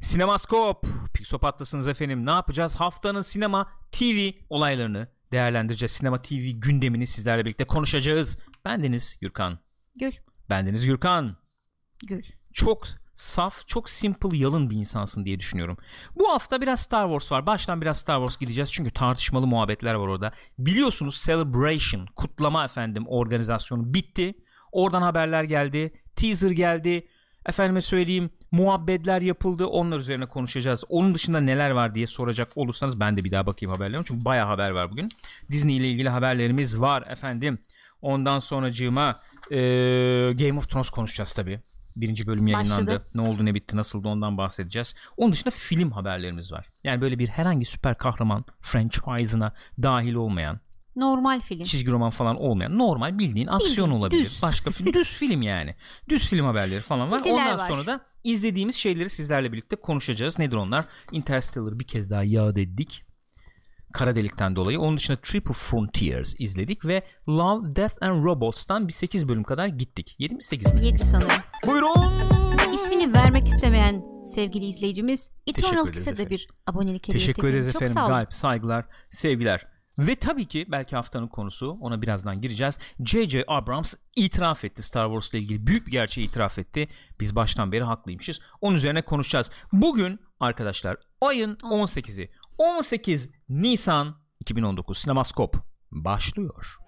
Sinemaskop. Pixopat'tasınız efendim. Ne yapacağız? Haftanın sinema TV olaylarını değerlendireceğiz. Sinema TV gündemini sizlerle birlikte konuşacağız. Bendeniz Gürkan. Gül. Bendeniz Gürkan. Gül. Çok saf, çok simple, yalın bir insansın diye düşünüyorum. Bu hafta biraz Star Wars var. Baştan biraz Star Wars gideceğiz çünkü tartışmalı muhabbetler var orada. Biliyorsunuz Celebration, kutlama efendim organizasyonu bitti. Oradan haberler geldi. Teaser geldi. Efendime söyleyeyim muhabbetler yapıldı. Onlar üzerine konuşacağız. Onun dışında neler var diye soracak olursanız ben de bir daha bakayım haberlerime. Çünkü bayağı haber var bugün. Disney ile ilgili haberlerimiz var efendim. Ondan sonracığıma e, Game of Thrones konuşacağız tabii. Birinci bölüm yayınlandı. Başladı. Ne oldu ne bitti nasıldı ondan bahsedeceğiz. Onun dışında film haberlerimiz var. Yani böyle bir herhangi süper kahraman franchise'ına dahil olmayan Normal film. çizgi roman falan olmayan normal bildiğin aksiyon Bildiğin, olabilir. düz. Başka film düz film yani. Düz film haberleri falan var. Diziler Ondan var. sonra da izlediğimiz şeyleri sizlerle birlikte konuşacağız. Nedir onlar? Interstellar bir kez daha yad ettik. Kara delikten dolayı. Onun dışında Triple Frontiers izledik ve Love, Death and Robots'tan bir 8 bölüm kadar gittik. 7 mi 8 mi? 7 sanırım. Buyurun. İsmini vermek istemeyen sevgili izleyicimiz Eternal Kiss'e de bir abonelik hediye Teşekkür ederiz Çok efendim. sağ olun. Galip, saygılar, sevgiler. Ve tabii ki belki haftanın konusu ona birazdan gireceğiz. J.J. Abrams itiraf etti Star Wars ile ilgili büyük bir gerçeği itiraf etti. Biz baştan beri haklıymışız. Onun üzerine konuşacağız. Bugün arkadaşlar ayın 18'i 18 Nisan 2019 Sinemaskop başlıyor.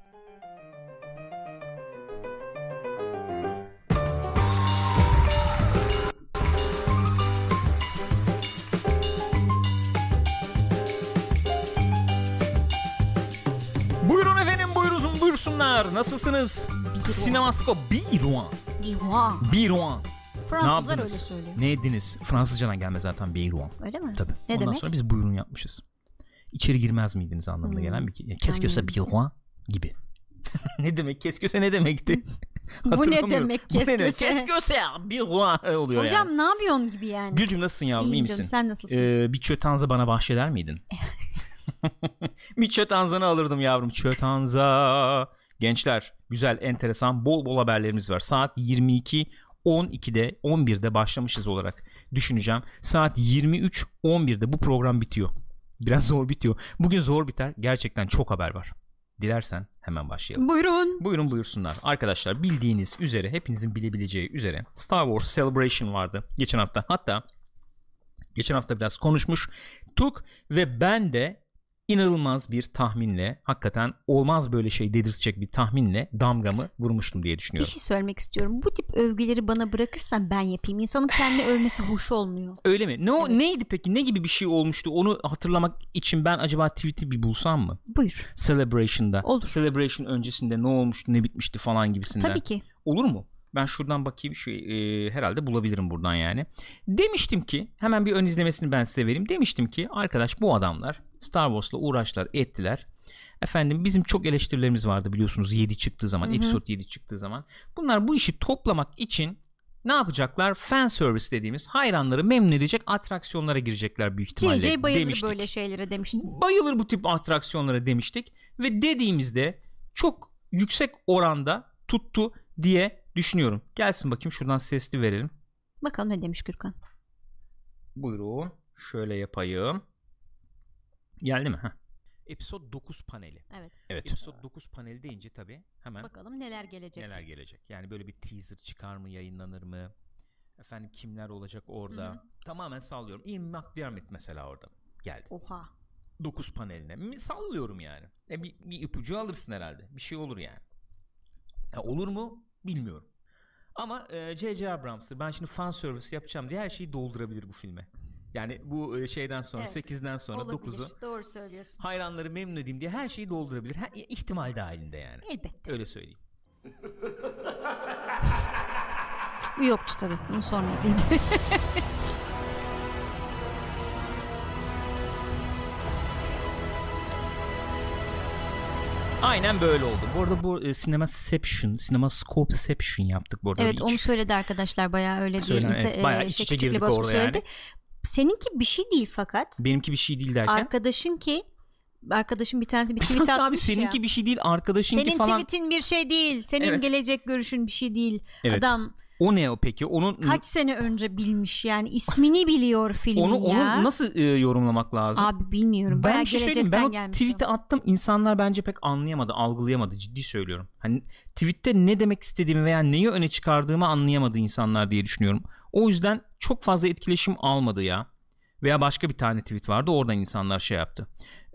Buyurun efendim buyurun buyursunlar. Nasılsınız? Sinemaskop Biruan. Divan. Biruan. Fransızlar ne öyle yaptınız? söylüyor. Ne ediniz? Fransızcadan gelme zaten Biruan. Öyle mi? Tabii. Ne Ondan demek? sonra biz buyurun yapmışız. İçeri girmez miydiniz anlamına Hmm. gelen bir Hmm. Biruan gibi. ne demek? Keskose ne demekti? Bu ne demek keskose? Keskose Biruan oluyor Hocam yani. ne yapıyorsun gibi yani. Gülcüm nasılsın yavrum? iyi misin? sen nasılsın? Ee, bir çötanza bana bahşeder miydin? bir çötanzanı alırdım yavrum. Çötanza. Gençler güzel enteresan bol bol haberlerimiz var. Saat 22 12'de 11'de başlamışız olarak düşüneceğim. Saat 23 11'de bu program bitiyor. Biraz zor bitiyor. Bugün zor biter. Gerçekten çok haber var. Dilersen hemen başlayalım. Buyurun. Buyurun buyursunlar. Arkadaşlar bildiğiniz üzere hepinizin bilebileceği üzere Star Wars Celebration vardı geçen hafta. Hatta geçen hafta biraz konuşmuş. Tuk ve ben de inanılmaz bir tahminle hakikaten olmaz böyle şey dedirtecek bir tahminle damgamı vurmuştum diye Bir düşünüyorum. şey söylemek istiyorum. Bu tip övgüleri bana bırakırsan ben yapayım. İnsanın kendi övmesi hoş olmuyor. Öyle mi? Ne o Evet. neydi peki? Ne gibi bir şey olmuştu? Onu hatırlamak için ben acaba tweet'i bir bulsam mı? Buyur. Celebration'da. Olur. Celebration öncesinde ne olmuştu, ne bitmişti falan gibisinden. Tabii ki. Olur mu? Ben şuradan bakayım şu e, herhalde bulabilirim buradan yani. Demiştim ki hemen bir ön izlemesini ben size vereyim. Demiştim ki arkadaş bu adamlar Star Wars'la uğraştılar ettiler. Efendim bizim çok eleştirilerimiz vardı biliyorsunuz 7 çıktığı zaman, Hı hı. episode 7 çıktığı zaman. Bunlar bu işi toplamak için ne yapacaklar? Fan service dediğimiz hayranları memnun edecek atraksiyonlara girecekler büyük ihtimalle CC bayılır demiştik. böyle şeylere demişsin. Bayılır bu tip atraksiyonlara demiştik ve dediğimizde çok yüksek oranda tuttu diye düşünüyorum. Gelsin bakayım şuradan sesli verelim. Bakalım ne demiş Gürkan. Buyurun. Şöyle yapayım. Geldi mi? Heh. Episode 9 paneli. Evet. Evet. Episode 9 paneli deyince tabii hemen Bakalım neler gelecek. neler gelecek. Yani böyle bir teaser çıkar mı, yayınlanır mı? Efendim kimler olacak orada? Hı hı. Tamamen sallıyorum. Ian McDiarmid mesela orada geldi. Oha. 9 paneline. Mi- Sallıyorum yani. E bir, bir ipucu alırsın herhalde. Bir şey olur yani. Ha, olur mu? Bilmiyorum. Ama e, J.J. Abrams'tır. Ben şimdi fan service yapacağım diye her şeyi doldurabilir bu filme. Yani bu e, şeyden sonra Evet. 8'den sonra Olabilir. 9'u Doğru söylüyorsun. hayranları memnun edeyim diye her şeyi doldurabilir. Ha, ihtimal dahilinde yani. Elbette. Öyle söyleyeyim. Yoktu tabii. Bunu sonraydı. Aynen böyle oldu. Bu arada bu e, Cinemaception, Cinemascopeception yaptık bu arada. evet Bir onu söyledi arkadaşlar bayağı öyle Söylen- diye. evet, e, bayağı iç içe girdik orada söyledi. yani. Seninki bir şey değil fakat Benimki bir şey değil derken. arkadaşın ki arkadaşın bir tanesi bir tweet Abi atmış seninki ya. bir şey değil arkadaşınki Senin falan. tweetin bir şey değil. Senin Evet. gelecek görüşün bir şey değil. Evet. Adam O ne o peki? Onun Kaç sene önce bilmiş yani ismini biliyor filmin onu ya. onu nasıl e, yorumlamak lazım? Abi bilmiyorum. ben bir şey ben o tweet'e attım insanlar bence pek anlayamadı algılayamadı ciddi söylüyorum. Hani tweet'te ne demek istediğimi veya neyi öne çıkardığımı anlayamadı insanlar diye düşünüyorum. O yüzden çok fazla etkileşim almadı ya. Veya başka bir tane tweet vardı oradan insanlar şey yaptı.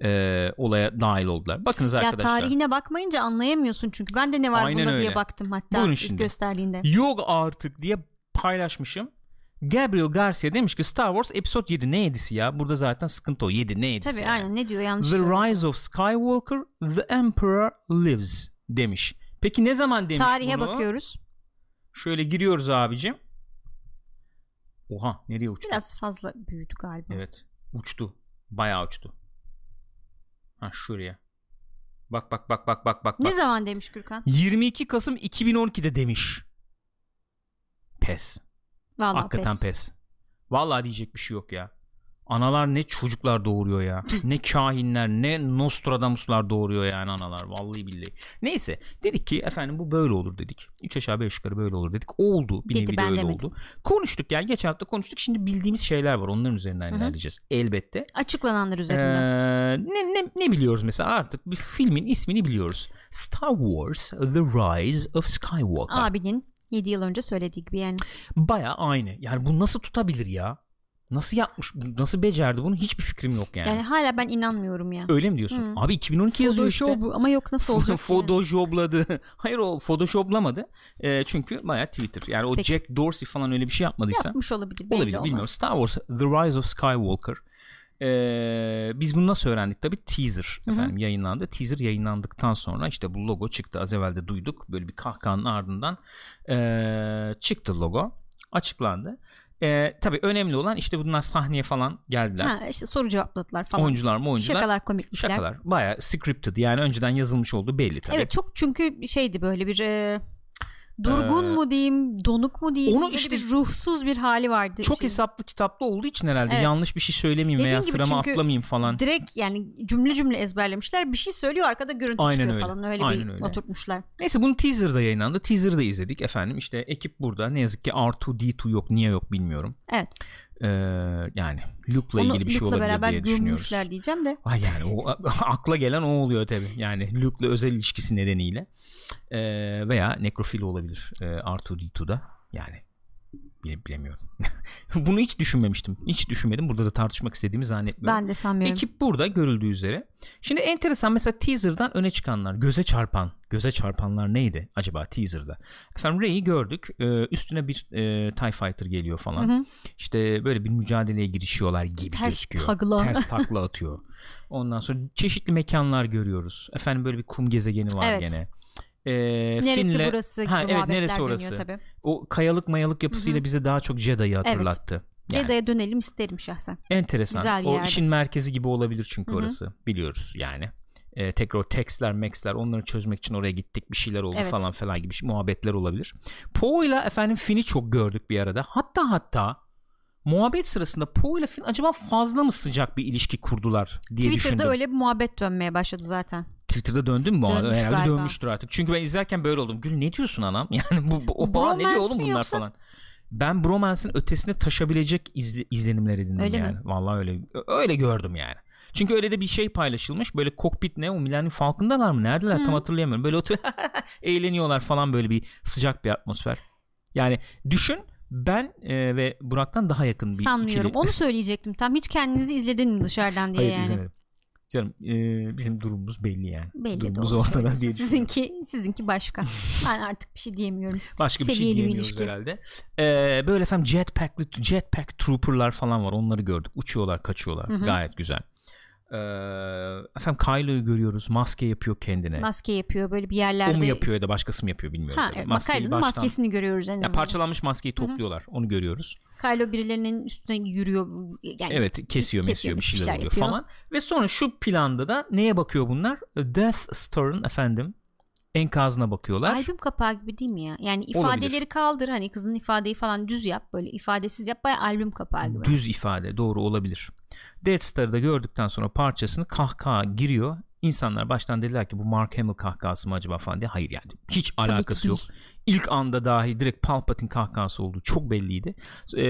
Ee, olaya dahil oldular. Bakınız Ya arkadaşlar. tarihine bakmayınca anlayamıyorsun çünkü. Ben de ne var Aynen bunda diye öyle. baktım hatta Buyurun ilk şimdi. gösterdiğinde. Yok artık diye paylaşmışım. Gabriel Garcia demiş ki Star Wars Episode 7 ne yedisi ya? Burada zaten sıkıntı o. 7 ne yedisi Tabii yani? aynen ne diyor yanlış The. Rise of Skywalker The Emperor Lives demiş. Peki ne zaman demiş Tarihe bunu? bakıyoruz. Şöyle giriyoruz abicim. Oha nereye uçtu? Biraz fazla büyüdü galiba. Evet uçtu. Bayağı uçtu. Ha şuraya. Bak bak bak bak bak bak. Ne bak. zaman demiş Gürkan? 22 Kasım 2012'de demiş. Pes. Vallahi Hakikaten pes. pes. Vallahi diyecek bir şey yok ya. Analar ne çocuklar doğuruyor ya. ne kahinler ne Nostradamuslar doğuruyor yani analar. Vallahi billahi. Neyse dedik ki efendim bu böyle olur dedik. 3 aşağı 5 yukarı böyle olur dedik. Oldu. Bir Dedi, nevi öyle demedim. oldu. Konuştuk yani geçen hafta konuştuk. Şimdi bildiğimiz şeyler var. Onların üzerinden Hı hı. ilerleyeceğiz. Elbette. Açıklananlar üzerinden. Ee, ne, ne, ne biliyoruz mesela artık bir filmin ismini biliyoruz. Star Wars The Rise of Skywalker. Abinin 7 yıl önce söylediği gibi yani. Baya aynı. Yani bu nasıl tutabilir ya? Nasıl yapmış? Nasıl becerdi bunu? Hiçbir fikrim yok yani. Yani hala ben inanmıyorum ya. Öyle mi diyorsun? Hı. Abi 2012 yazıyor işte. Photoshop ama yok nasıl olacak yani? Photoshop'ladı. Hayır o Photoshoplamadı. Ee, çünkü baya Twitter. Yani o Peki. Jack Dorsey falan öyle bir şey yapmadıysa. Yapmış olabilir. Belli Olabilir olmaz. bilmiyorum. Star Wars The Rise of Skywalker. Ee, biz bunu nasıl öğrendik? Tabii teaser Hı hı. efendim yayınlandı. Teaser yayınlandıktan sonra işte bu logo çıktı. Az evvel de duyduk. Böyle bir kahkahanın ardından ee, çıktı logo. Açıklandı. Ee, tabii önemli olan işte bunlar sahneye falan geldiler. Ha işte soru cevapladılar falan. oyuncular mı oyuncular? Şakalar komiklikler. Şakalar. Baya scripted yani önceden yazılmış olduğu belli tabii. Evet çok çünkü şeydi böyle bir e, durgun Ee, mu diyeyim, donuk mu diyeyim, onu işte- bir ruhsuz bir hali vardı. Çok şeyin. hesaplı kitaplı olduğu için herhalde Evet. yanlış bir şey söylemeyeyim Dediğin veya çünkü atlamayayım falan. Direkt yani cümle cümle ezberlemişler. Bir şey söylüyor arkada görüntü Aynen çıkıyor öyle. falan. Öyle Aynen bir öyle. oturtmuşlar. Neyse bunun teaser'da yayınlandı. Teaser'da izledik efendim. İşte ekip burada. Ne yazık ki R2D2 yok. Niye yok bilmiyorum. Evet. Ee, yani Luke'la Onu ilgili bir şey Luke'la olabilir beraber diye düşünüyoruz. diyeceğim de. Ay yani o akla gelen o oluyor tabii. Yani Luke'la özel ilişkisi nedeniyle. Ee, veya nekrofil olabilir e, R2D2'da. Yani bile, bilemiyorum. Bunu hiç düşünmemiştim. Hiç düşünmedim. Burada da tartışmak istediğimi zannetmiyorum. Ben de sanmıyorum. Ekip burada görüldüğü üzere. Şimdi enteresan mesela teaser'dan öne çıkanlar, göze çarpan, göze çarpanlar neydi acaba teaser'da? Efendim Rey'i gördük. Ee, üstüne bir e, TIE Fighter geliyor falan. Hı hı. İşte böyle bir mücadeleye girişiyorlar gibi Ters gözüküyor. takla. Ters takla atıyor. Ondan sonra çeşitli mekanlar görüyoruz. Efendim böyle bir kum gezegeni var Evet. gene. Ee, Neresi Finn'le- burası ha, evet neresi orası? tabii. O kayalık mayalık yapısıyla bize daha çok Jedi'yi hatırlattı. Yani Jedi'ye dönelim isterim şahsen. enteresan. Güzel o yerde. işin merkezi gibi olabilir çünkü Hı hı. orası. Biliyoruz yani. Ee, tekrar textler, maxler onları çözmek için oraya gittik bir şeyler oldu Evet. falan falan gibi şey- muhabbetler olabilir. Poe ile efendim Finn'i çok gördük bir arada. Hatta hatta muhabbet sırasında Poe ile Finn acaba fazla mı sıcak bir ilişki kurdular diye Twitter'da düşündüm. öyle bir muhabbet dönmeye başladı zaten. Twitter'da döndü mü? Dönmüş Herhalde galiba. dönmüştür artık. Çünkü ben izlerken böyle oldum. Gül ne diyorsun anam? Yani bu, bu o bağ ne diyor oğlum bunlar yoksa? falan. Ben bromance'ın ötesine taşabilecek izle- izlenimler edindim Öyle yani. mi? Vallahi öyle öyle gördüm yani. Çünkü öyle de bir şey paylaşılmış. Böyle kokpit ne o Millennium Falcon'dalar mı? Neredeler? Tam Hı. hatırlayamıyorum. Böyle otur eğleniyorlar falan böyle bir sıcak bir atmosfer. Yani düşün ben e, ve Burak'tan daha yakın bir Sanmıyorum. ikili. Onu söyleyecektim. Tam hiç kendinizi izledin mi dışarıdan diye Hayır yani. izlemedim. Canım e, bizim durumumuz belli yani. Belli durumumuz doğru ortada diye. Sizinki, sizinki başka. ben artık bir şey diyemiyorum. Başka bir şey Seviyeli bir diyemiyoruz ilişki. herhalde. Ee, böyle efendim jetpack'li jetpack trooper'lar falan var. Onları gördük. Uçuyorlar, kaçıyorlar. Hı hı. Gayet güzel. Ee, efendim Kylo'yu görüyoruz. Maske yapıyor kendine. Maske yapıyor böyle bir yerlerde. o mu yapıyor ya da başkası mı yapıyor bilmiyorum. Ha, evet, Maskeyi baştan- maskesini görüyoruz en Ya azından. parçalanmış maskeyi topluyorlar. Onu görüyoruz. Kylo birilerinin üstüne yürüyor. Yani Evet kesiyor, kesiyor, mesiyor bir bir şeyler şeyler oluyor yapıyor. falan. Ve sonra şu planda da neye bakıyor bunlar? Death Star'ın efendim enkazına bakıyorlar. Albüm kapağı gibi değil mi ya? Yani ifadeleri Olabilir. kaldır hani kızın ifadeyi falan düz yap böyle ifadesiz yap baya albüm kapağı gibi. Düz ifade doğru olabilir. Death Star'ı da gördükten sonra parçasını kahkaha giriyor. insanlar baştan dediler ki bu Mark Hamill kahkahası mı acaba falan diye. Hayır yani hiç alakası ki yok. İlk anda dahi direkt Palpatine kahkahası olduğu çok belliydi. Ee,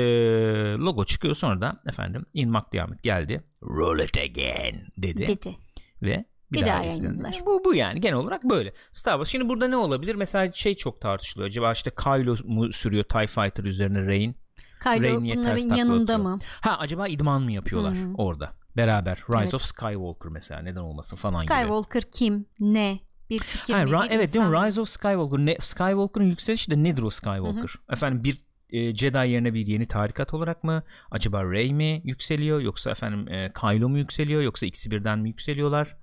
logo çıkıyor sonra da efendim Ian McDiarmid geldi. Roll it again dedi. Dedi. Ve bir, Bir daha, daha yayınladılar. Bu, bu yani genel olarak böyle. Star Wars. Şimdi burada ne olabilir? Mesela şey çok tartışılıyor. Acaba işte Kylo mu sürüyor TIE Fighter üzerine Rey'in? Kylo Rey bunların yanında mı? Ha acaba idman mı yapıyorlar Hı hı. orada? Beraber. Rise Evet. of Skywalker mesela neden olmasın falan gibi. Skywalker kim? Ne? Bir fikir Ha, mi? Ra- evet değil mi? insan? Rise of Skywalker. Ne, Skywalker'ın yükselişi de nedir o Skywalker? Efendim bir e, Jedi yerine bir yeni tarikat olarak mı? Acaba Rey mi yükseliyor? Yoksa efendim e, Kylo mu yükseliyor? Yoksa ikisi birden mi yükseliyorlar?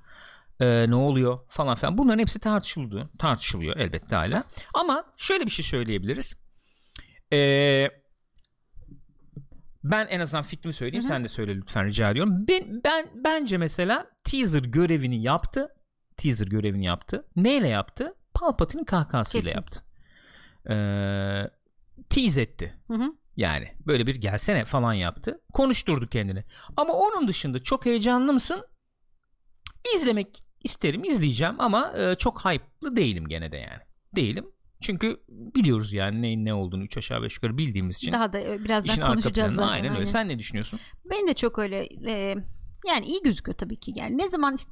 E, ne oluyor falan filan. Bunların hepsi tartışılıyor. Tartışılıyor elbette hala. Ama şöyle bir şey söyleyebiliriz. Eee ben en azından fikrimi söyleyeyim. Sen de söyle lütfen rica ediyorum. Ben, ben bence mesela teaser görevini yaptı. Teaser görevini yaptı. Neyle yaptı? Palpatine'in kahkahasıyla Kesin. yaptı. Ee, tease etti. Hı hı. Yani böyle bir gelsene falan yaptı. Konuşturdu kendini. Ama onun dışında çok heyecanlı mısın? İzlemek isterim, izleyeceğim ama e, çok hype'lı değilim gene de yani. Değilim. Çünkü biliyoruz yani neyin ne olduğunu 3 aşağı 5 yukarı bildiğimiz için. Daha da e, birazdan İşin konuşacağız zaten. aynen öyle. Sen ne düşünüyorsun? Ben de çok öyle e, yani iyi gözüküyor tabii ki. Yani ne zaman işte,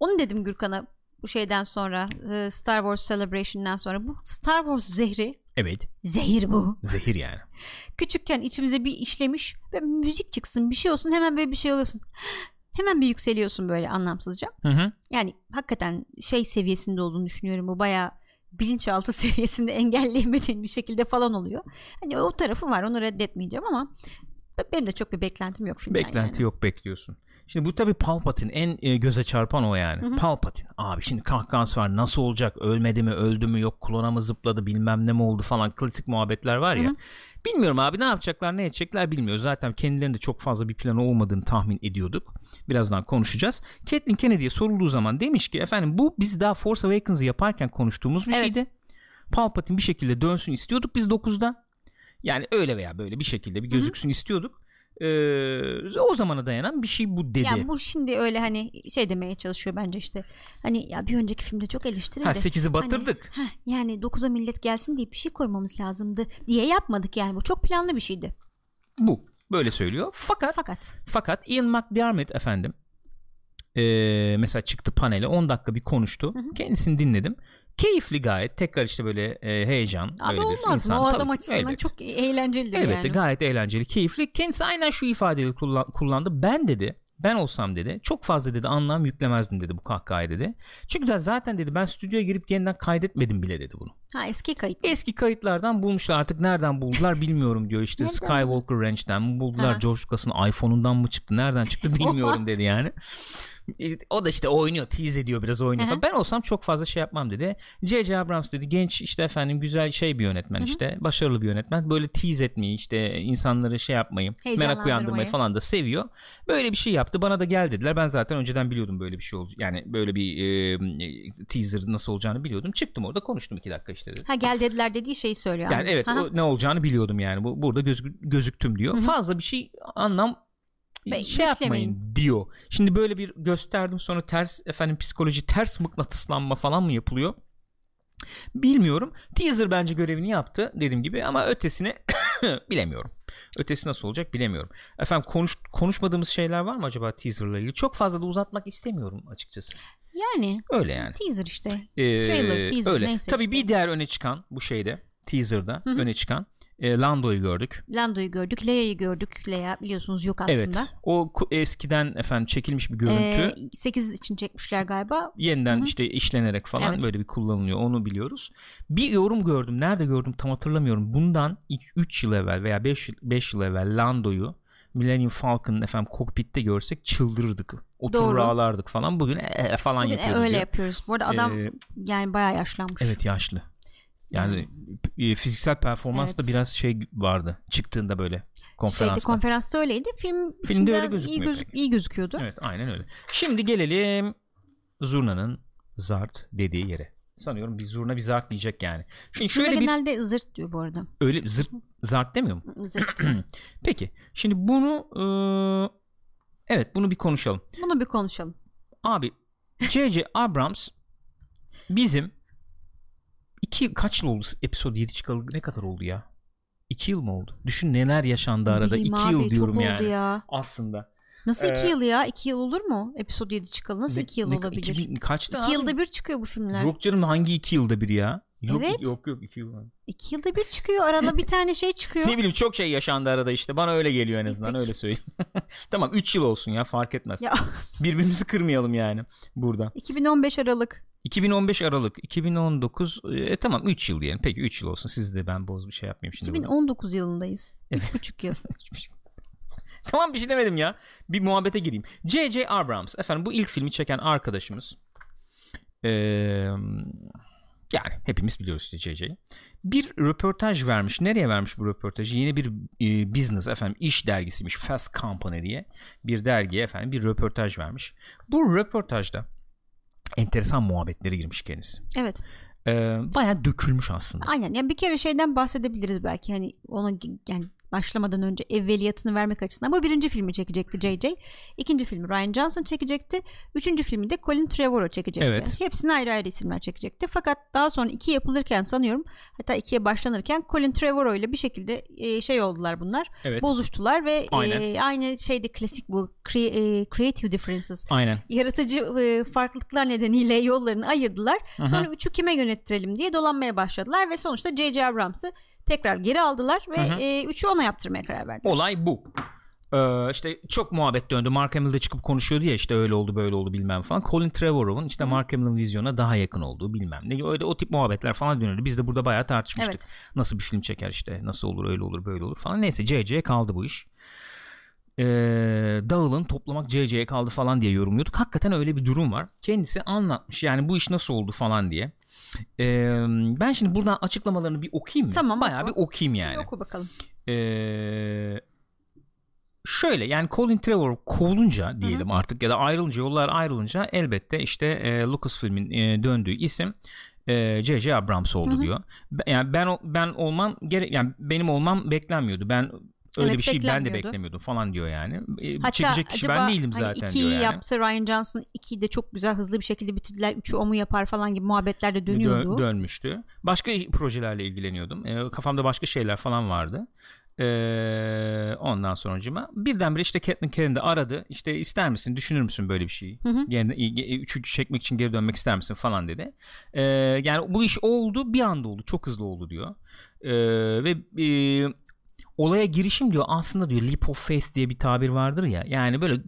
onu dedim Gürkan'a bu şeyden sonra e, Star Wars Celebration'dan sonra bu Star Wars zehri Evet. zehir bu. Zehir yani. Küçükken içimize bir işlemiş ve müzik çıksın bir şey olsun hemen böyle bir şey oluyorsun. Hemen bir yükseliyorsun böyle anlamsızca. Hı hı. Yani hakikaten şey seviyesinde olduğunu düşünüyorum. Bu bayağı bilinçaltı seviyesinde engelleyemediğin bir şekilde falan oluyor. Hani o tarafı var onu reddetmeyeceğim ama benim de çok bir beklentim yok filmden Beklenti yani. yok bekliyorsun. Şimdi bu tabii Palpatine en e, göze çarpan o yani. Palpatine. Abi şimdi kahkahası var. Nasıl olacak? Ölmedi mi? Öldü mü? Yok klona mı zıpladı? Bilmem ne mi oldu falan. Klasik muhabbetler var ya. Bilmiyorum abi ne yapacaklar ne edecekler bilmiyoruz. Zaten kendilerinde çok fazla bir planı olmadığını tahmin ediyorduk. Birazdan konuşacağız. Kathleen Kennedy'ye sorulduğu zaman demiş ki efendim bu biz daha Force Awakens'ı yaparken konuştuğumuz bir Evet. şeydi. Palpatine bir şekilde dönsün istiyorduk biz 9'da. Yani öyle veya böyle bir şekilde bir gözüksün istiyorduk. Ee, o zamana dayanan bir şey bu dedi. Yani bu şimdi öyle hani şey demeye çalışıyor bence işte. Hani ya bir önceki filmde çok eleştirildi. ha 8'i batırdık. Hani, heh, yani 9'a millet gelsin diye bir şey koymamız lazımdı diye yapmadık yani. Bu çok planlı bir şeydi. Bu böyle söylüyor. Fakat Fakat fakat Ian McDiarmid efendim ee, mesela çıktı panele 10 dakika bir konuştu. Kendisini dinledim. Keyifli gayet. Tekrar işte böyle e, heyecan. abi öyle bir olmaz insan. mı? O adam açısından elbette. çok eğlencelidir Elbette yani. gayet eğlenceli, keyifli. Kendisi aynen şu ifadeyi kullan- kullandı. Ben dedi, ben olsam dedi, çok fazla dedi anlam yüklemezdim dedi bu kahkahaya dedi. Çünkü de zaten dedi ben stüdyoya girip yeniden kaydetmedim bile dedi bunu. Ha eski kayıt. Eski kayıtlardan bulmuşlar artık nereden buldular bilmiyorum diyor işte? Skywalker Ranch'ten mi buldular Ha. George Lucas'ın iPhone'undan mı çıktı nereden çıktı bilmiyorum dedi yani. O da işte oynuyor tease ediyor biraz oynuyor Hı hı. falan. Ben olsam çok fazla şey yapmam dedi. J.J. Abrams dedi genç işte efendim güzel şey bir yönetmen işte başarılı bir yönetmen. Böyle tease etmeyi işte insanları şey yapmayı merak uyandırmayı falan da seviyor. Böyle bir şey yaptı bana da gel dediler. Ben zaten önceden biliyordum böyle bir şey olacak. Yani böyle bir e, teaser nasıl olacağını biliyordum. Çıktım orada konuştum iki dakika işte dedi. Ha gel dediler dediği şeyi söylüyor. Yani evet Aha. o ne olacağını biliyordum yani. Bu burada gözük- gözüktüm diyor. Fazla bir şey anlam Be- şey yapmayın beklemeyin. diyor. Şimdi böyle bir gösterdim sonra ters efendim psikoloji ters mıknatıslanma falan mı yapılıyor? Bilmiyorum. Teaser bence görevini yaptı dediğim gibi ama ötesini bilemiyorum. Ötesi nasıl olacak bilemiyorum. Efendim konuş, konuşmadığımız şeyler var mı acaba teaserla ilgili? Çok fazla da uzatmak istemiyorum açıkçası. Yani Öyle yani. teaser işte. Ee, Trailer, teaser, öyle. neyse Tabii işte. bir diğer öne çıkan bu şeyde teaserda öne çıkan e, Lando'yu gördük. Lando'yu gördük. Leia'yı gördük. Leia biliyorsunuz yok aslında. Evet. O eskiden efendim çekilmiş bir görüntü. Ee, 8 için çekmişler galiba. yeniden işte işlenerek falan Evet. böyle bir kullanılıyor onu biliyoruz. Bir yorum gördüm. Nerede gördüm tam hatırlamıyorum. Bundan 3 yıl evvel veya 5 yıl, 5 yıl evvel Lando'yu Millennium Falcon'ın efendim kokpitte görsek çıldırırdık. Oturur Doğru. ağlardık falan. Bugün ee falan Bugün yapıyoruz öyle diyor. yapıyoruz. Bu arada adam Ee, yani bayağı yaşlanmış. Evet yaşlı. Yani e, fiziksel performans da Evet. biraz şey vardı çıktığında böyle konferansta. konferansta öyleydi. Film Filmde öyle iyi, gözükmüyor gözük, pek. iyi gözüküyordu. Evet aynen öyle. Şimdi gelelim Zurna'nın Zart dediği yere. Sanıyorum bir Zurna bir Zart diyecek yani. Şimdi şöyle bir genelde zırt diyor bu arada. öyle zırt Zart demiyor mu? Zırt. Peki. Şimdi bunu e, evet bunu bir konuşalım. Bunu bir konuşalım. Abi J.J. Abrams bizim iki kaç yıl oldu episode 7 çıkalı ne kadar oldu ya? 2 yıl mı oldu? Düşün neler yaşandı arada. 2 yıl diyorum yani. Ya. Aslında. Nasıl 2 Ee, yıl ya? 2 yıl olur mu? Episode 7 çıkalı. Nasıl Ne- 2 yıl ne- olabilir? 2000 kaçta 2 abi? yılda bir çıkıyor bu filmler. Yok canım hangi 2 yılda bir ya? Yok, Evet. Yok yok 2 yıl. 2 yılda bir çıkıyor. Arada bir tane şey çıkıyor. Ne bileyim çok şey yaşandı arada işte. Bana öyle geliyor en azından Peki. öyle söyleyeyim. tamam 3 yıl olsun ya fark etmez. Ya. Birbirimizi kırmayalım yani burada. 2015 Aralık. 2015 Aralık 2019 e, tamam 3 yıl diyelim. Peki 3 yıl olsun. Siz de ben boz bir şey yapmayayım şimdi. burada. 2019 yılındayız. Evet. 3,5 yıl. tamam bir şey demedim ya. Bir muhabbete gireyim. J.J. Abrams efendim bu ilk filmi çeken arkadaşımız. Ee, yani hepimiz biliyoruz işte J.J. Bir röportaj vermiş. Nereye vermiş bu röportajı? Yine bir e, business efendim iş dergisiymiş. Fast Company diye bir dergiye efendim bir röportaj vermiş. Bu röportajda enteresan muhabbetlere girmiş kendisi. Evet. Ee, bayağı dökülmüş aslında. Aynen. Yani bir kere şeyden bahsedebiliriz belki hani ona yani başlamadan önce evveliyatını vermek açısından. Bu birinci filmi çekecekti JJ. İkinci filmi Ryan Johnson çekecekti. Üçüncü filmi de Colin Trevorrow çekecekti. Evet. Hepsini ayrı ayrı isimler çekecekti. Fakat daha sonra iki yapılırken sanıyorum hatta ikiye başlanırken Colin Trevorrow ile bir şekilde e, şey oldular bunlar. Evet. Bozuştular ve e, Aynen. aynı şeyde klasik bu cre- e, creative differences Aynen. yaratıcı e, farklılıklar nedeniyle yollarını ayırdılar. Hı. Sonra üçü kime yönettirelim diye dolanmaya başladılar ve sonuçta J.J. Abrams'ı tekrar geri aldılar ve Hı hı. e, üçü ona yaptırmaya karar verdiler. Olay bu. Ee, işte çok muhabbet döndü. Mark Hamill de çıkıp konuşuyordu ya işte öyle oldu böyle oldu bilmem falan. Colin Trevorrow'un işte Mark Hamill'in vizyona daha yakın olduğu bilmem ne. Öyle o tip muhabbetler falan dönüyordu. Biz de burada bayağı tartışmıştık. Evet. Nasıl bir film çeker işte nasıl olur öyle olur böyle olur falan. Neyse CC'ye kaldı bu iş. Ee, dağılın toplamak CC'ye kaldı falan diye yorumluyorduk. Hakikaten öyle bir durum var. Kendisi anlatmış yani bu iş nasıl oldu falan diye. Ee, ben şimdi buradan açıklamalarını bir okuyayım mı? Tamam, Bayağı oku. bir okuyayım yani. Bir Oku bakalım. Ee, şöyle yani Colin Trevor kovulunca diyelim artık ya da ayrılınca yollar ayrılınca elbette işte e, Lucasfilm'in e, döndüğü isim J.J. Abrams oldu Hı hı. diyor. Yani ben ben olmam gerek yani benim olmam beklenmiyordu. Ben öyle Evet, bir şey ben de beklemiyordum falan diyor yani. E, Hatta Çekecek kişi acaba ben değilim hani zaten diyor yani. yaptı Ryan Johnson ikiyi de çok güzel hızlı bir şekilde bitirdiler. Üçü o mu yapar falan gibi muhabbetler de dönüyordu. Dö- dönmüştü. Başka projelerle ilgileniyordum. E, kafamda başka şeyler falan vardı. E, ondan sonucuma birdenbire işte Catelyn Carrin de aradı. İşte ister misin, düşünür müsün böyle bir şeyi? Hı hı. Yani üçüncü çekmek için geri dönmek ister misin falan dedi. E, yani bu iş oldu, bir anda oldu, çok hızlı oldu diyor. E, ve e, olaya girişim diyor aslında diyor leap of faith diye bir tabir vardır ya. Yani böyle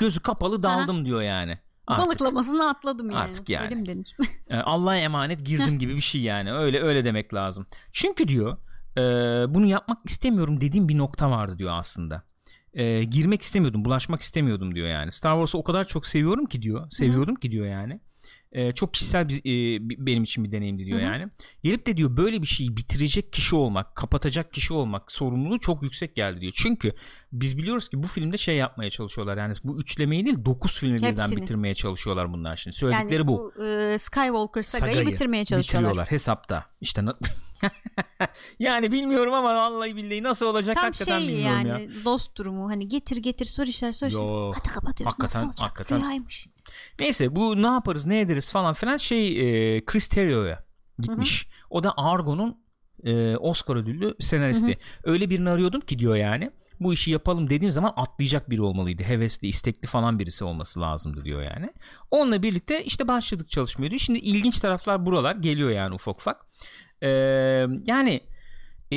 gözü kapalı daldım diyor yani. Artık. Balıklamasını atladım yani. Artık yani. Öyle mi denir? Allah'a emanet girdim gibi bir şey yani. Öyle öyle demek lazım. Çünkü diyor e, bunu yapmak istemiyorum dediğim bir nokta vardı diyor aslında. E, girmek istemiyordum, bulaşmak istemiyordum diyor yani. Star Wars'u o kadar çok seviyorum ki diyor. Seviyordum ki diyor yani. E, çok kişisel bir, e, benim için bir deneyimdi diyor Hı hı. yani. Gelip de diyor böyle bir şeyi bitirecek kişi olmak, kapatacak kişi olmak sorumluluğu çok yüksek geldi diyor. Çünkü biz biliyoruz ki bu filmde şey yapmaya çalışıyorlar. Yani bu üçlemeyi değil 9 filmi birden Hepsini. bitirmeye çalışıyorlar bunlar şimdi. Söyledikleri yani bu bu e, Skywalker sagayı, sagayı bitirmeye çalışıyorlar. bitiriyorlar hesapta. İşte yani bilmiyorum ama vallahi billahi nasıl olacak Tam hakikaten şey bilmiyorum yani ya. dost durumu hani getir getir sor işler sor işler. Yo, Hadi kapatıyoruz hakikaten- nasıl olacak hakikaten. rüyaymış. Neyse bu ne yaparız ne ederiz falan filan şey e, Chris Terrio'ya gitmiş. O da Argo'nun e, Oscar ödüllü senaristi. Öyle birini arıyordum ki diyor yani. Bu işi yapalım dediğim zaman atlayacak biri olmalıydı. Hevesli, istekli falan birisi olması lazımdı diyor yani. Onunla birlikte işte başladık çalışmaya diyor. Şimdi ilginç taraflar buralar geliyor yani ufak ufak. Ee, yani e,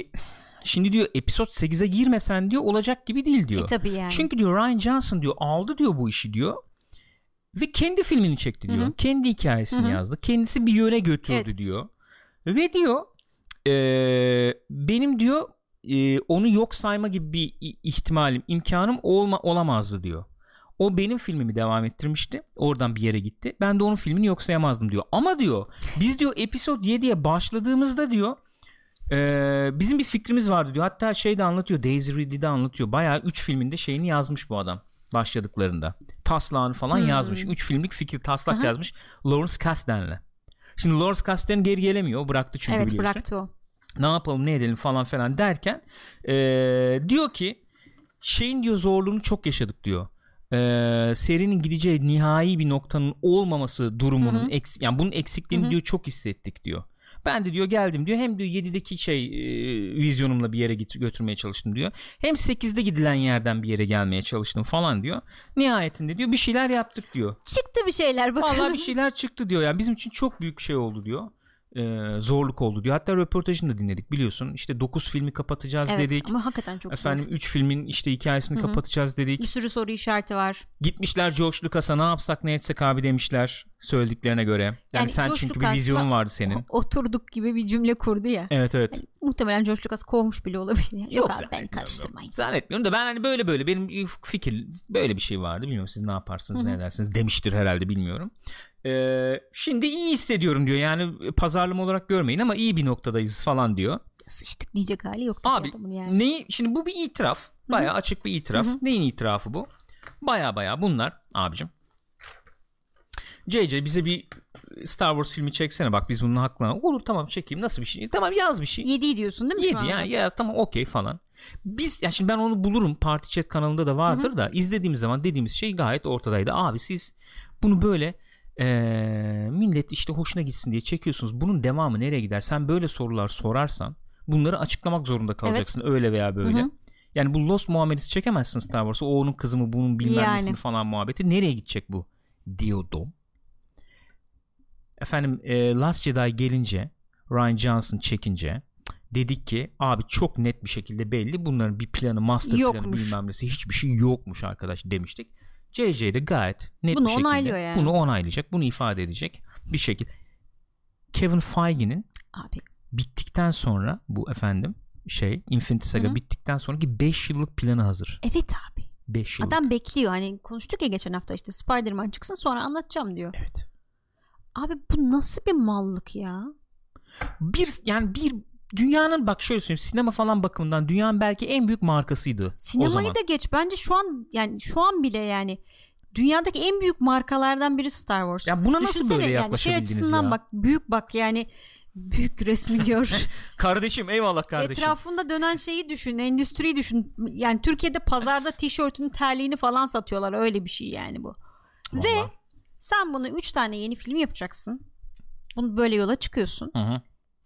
şimdi diyor episod 8'e girmesen diyor olacak gibi değil diyor. E tabii yani. Çünkü diyor Ryan Johnson diyor aldı diyor bu işi diyor. Ve kendi filmini çekti diyor. Hı hı. Kendi hikayesini Hı hı. yazdı. Kendisi bir yöne götürdü Evet. diyor. Ve diyor e, benim diyor e, onu yok sayma gibi bir ihtimalim, imkanım olma olamazdı diyor. O benim filmimi devam ettirmişti. Oradan bir yere gitti. Ben de onun filmini yok sayamazdım diyor. Ama diyor biz diyor episod 7'ye başladığımızda diyor e, bizim bir fikrimiz vardı diyor. Hatta şey de anlatıyor. Daisy Ridley de anlatıyor. Bayağı 3 filminde şeyini yazmış bu adam başladıklarında. Taslağını falan Hmm. yazmış. 3 filmlik fikir taslak Aha. yazmış. Lawrence Kasdan'la. Şimdi Lawrence Kasdan geri gelemiyor. Bıraktı çünkü evet biliyorsun bıraktı o. ne yapalım ne edelim falan falan derken eee, diyor ki şeyin diyor zorluğunu çok yaşadık diyor. E, serinin gideceği nihai bir noktanın olmaması durumunun eks, yani bunun eksikliğini Hı hı. diyor çok hissettik diyor. Ben de diyor geldim diyor hem diyor 7'deki şey e, vizyonumla bir yere git- götürmeye çalıştım diyor. Hem 8'de gidilen yerden bir yere gelmeye çalıştım falan diyor. Nihayetinde diyor bir şeyler yaptık diyor. Çıktı bir şeyler bakalım. Vallahi bir şeyler çıktı diyor. Yani bizim için çok büyük şey oldu diyor. Ee, zorluk oldu diyor. Hatta röportajını da dinledik biliyorsun. İşte 9 filmi kapatacağız evet, dedik. ama hakikaten çok Efendim zor. 3 filmin işte hikayesini Hı hı. kapatacağız dedik. Bir sürü soru işareti var. Gitmişler George Lucas'a ne yapsak ne etsek abi demişler söylediklerine göre. Yani, Yani sen George çünkü bir Lucas'la vizyonun vardı senin. Oturduk gibi bir cümle kurdu ya. Evet evet. Muhtemelen George Lucas kovmuş bile olabilir. Yok, Yok abi ben karıştırmayın. Zannetmiyorum da ben hani böyle böyle benim fikir böyle bir şey vardı. Bilmiyorum siz ne yaparsınız Hı hı. ne edersiniz demiştir herhalde bilmiyorum. Ee, şimdi iyi hissediyorum diyor. Yani pazarlama olarak görmeyin ama iyi bir noktadayız falan diyor. Sıçtık diyecek hali yok. Abi yani. neyi şimdi bu bir itiraf. Bayağı açık bir itiraf. Hı hı. Neyin itirafı bu? Baya baya bunlar abicim. JJ bize bir Star Wars filmi çeksene bak biz bunun hakkına. Olur tamam çekeyim nasıl bir şey? Tamam yaz bir şey. 7 diyorsun değil mi şu 7 anda? yani yaz tamam okey falan. Biz ya şimdi ben onu bulurum Party Chat kanalında da vardır da izlediğimiz zaman dediğimiz şey gayet ortadaydı. Abi siz bunu böyle eee, millet işte hoşuna gitsin diye çekiyorsunuz. Bunun devamı nereye gider? Sen böyle sorular sorarsan bunları açıklamak zorunda kalacaksın öyle veya böyle. Hı hı. Yani bu Lost muamelesi çekemezsin Star Wars'a. O onun kızı mı bunun bilmem Yani. nesini falan muhabbeti. Nereye gidecek bu? Diyordum. Efendim e, Last Jedi gelince Ryan Johnson çekince dedik ki abi çok net bir şekilde belli bunların bir planı master planı Yokmuş. bilmem nesi hiçbir şey yokmuş arkadaş demiştik. JJ de gayet net Bunu bir şekilde onaylıyor yani. bunu onaylayacak bunu ifade edecek bir şekilde. Kevin Feige'nin Abi bittikten sonra bu efendim şey Infinity Saga Hı hı. bittikten sonraki 5 yıllık planı hazır. evet abi. 5 yıllık. Adam bekliyor hani konuştuk ya geçen hafta işte Spider-Man çıksın sonra anlatacağım diyor. Evet. Abi bu nasıl bir mallık ya? Bir yani bir dünyanın bak şöyle söyleyeyim sinema falan bakımından dünyanın belki en büyük markasıydı o Sinemayı da geç bence şu an yani şu an bile yani dünyadaki en büyük markalardan biri Star Wars. Ya buna nasıl Düşünsene böyle yani şey yaklaşabildiniz açısından ya? bak büyük bak yani büyük resmi gör. Kardeşim eyvallah kardeşim. Etrafında dönen şeyi düşün, endüstriyi düşün. Yani Türkiye'de pazarda tişörtünün terliğini falan satıyorlar. Öyle bir şey yani bu. Ve Vallahi. sen bunu 3 tane yeni film yapacaksın. Bunu böyle yola çıkıyorsun. Hı hı.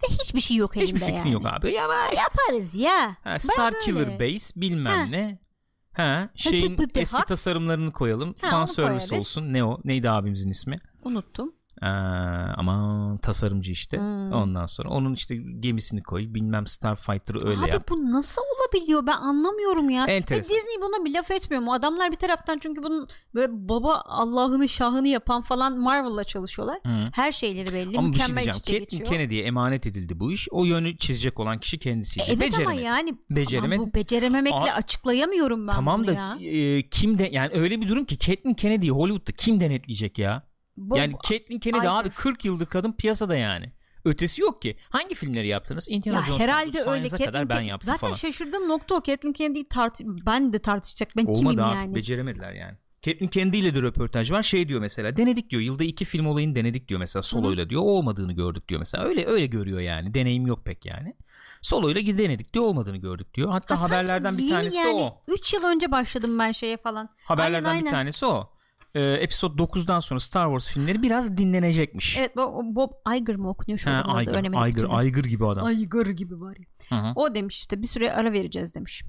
Ve hiçbir şey yok elinde Hiçbir fikrin yani. yok abi. Ya ben- Yaparız ya. ha, Star. Killer Base bilmem Ha. ne. Ha, şeyin eski tasarımlarını koyalım. Ha, Fan onu service koyarız. olsun. Ne o? Neydi abimizin ismi? Unuttum. Ee, aman tasarımcı işte. Hmm. Ondan sonra onun işte gemisini koy. Bilmem Starfighter'ı öyle Abi yap. bu nasıl olabiliyor ben anlamıyorum ya. Enteresan. Disney buna bir laf etmiyor mu? Adamlar bir taraftan çünkü bunun böyle baba Allah'ını şahını yapan falan Marvel'la çalışıyorlar. Hı. Her şeyleri belli. Ama bir şey mükemmel diyeceğim. geçiyor. Kennedy'ye emanet edildi bu iş. O yönü çizecek olan kişi kendisiydi. E, Evet ama Beceremedi. yani Beceremedi. Aman bu becerememekle Aa, açıklayamıyorum ben Tamam bunu da ya. e, kim de yani öyle bir durum ki Caitlin Kennedy'yi Hollywood'da kim denetleyecek ya? Bu- yani Caitlin Kennedy abi 40 yıldır kadın piyasada yani. Ötesi yok ki. Hangi filmleri yaptınız? Indiana ya Jones herhalde öyle. Science'a kadar ben yaptım Zaten falan. şaşırdığım nokta o. Caitlin Kennedy'yi tart ben de tartışacak. Ben Olmadı kimim abi. yani? Beceremediler yani. Caitlin Kennedy ile de röportaj var. Şey diyor mesela. Denedik diyor. Yılda iki film olayını denedik diyor mesela soloyla diyor. Olmadığını gördük diyor mesela. Öyle öyle görüyor yani. Deneyim yok pek yani. Soloyla denedik diyor. Olmadığını gördük diyor. Hatta Ha, haberlerden bir tanesi yani, o. 3 yıl önce başladım ben şeye falan. Haberlerden Aynen, bir aynen. tanesi o. Ee, episode 9'dan sonra Star Wars filmleri biraz dinlenecekmiş. Evet Bob, Iger mı okunuyor şu adamın adı? Iger, Öğrenemedim Iger. Iger gibi adam. Aygır gibi var ya. Hı hı. O demiş işte bir süre ara vereceğiz demiş.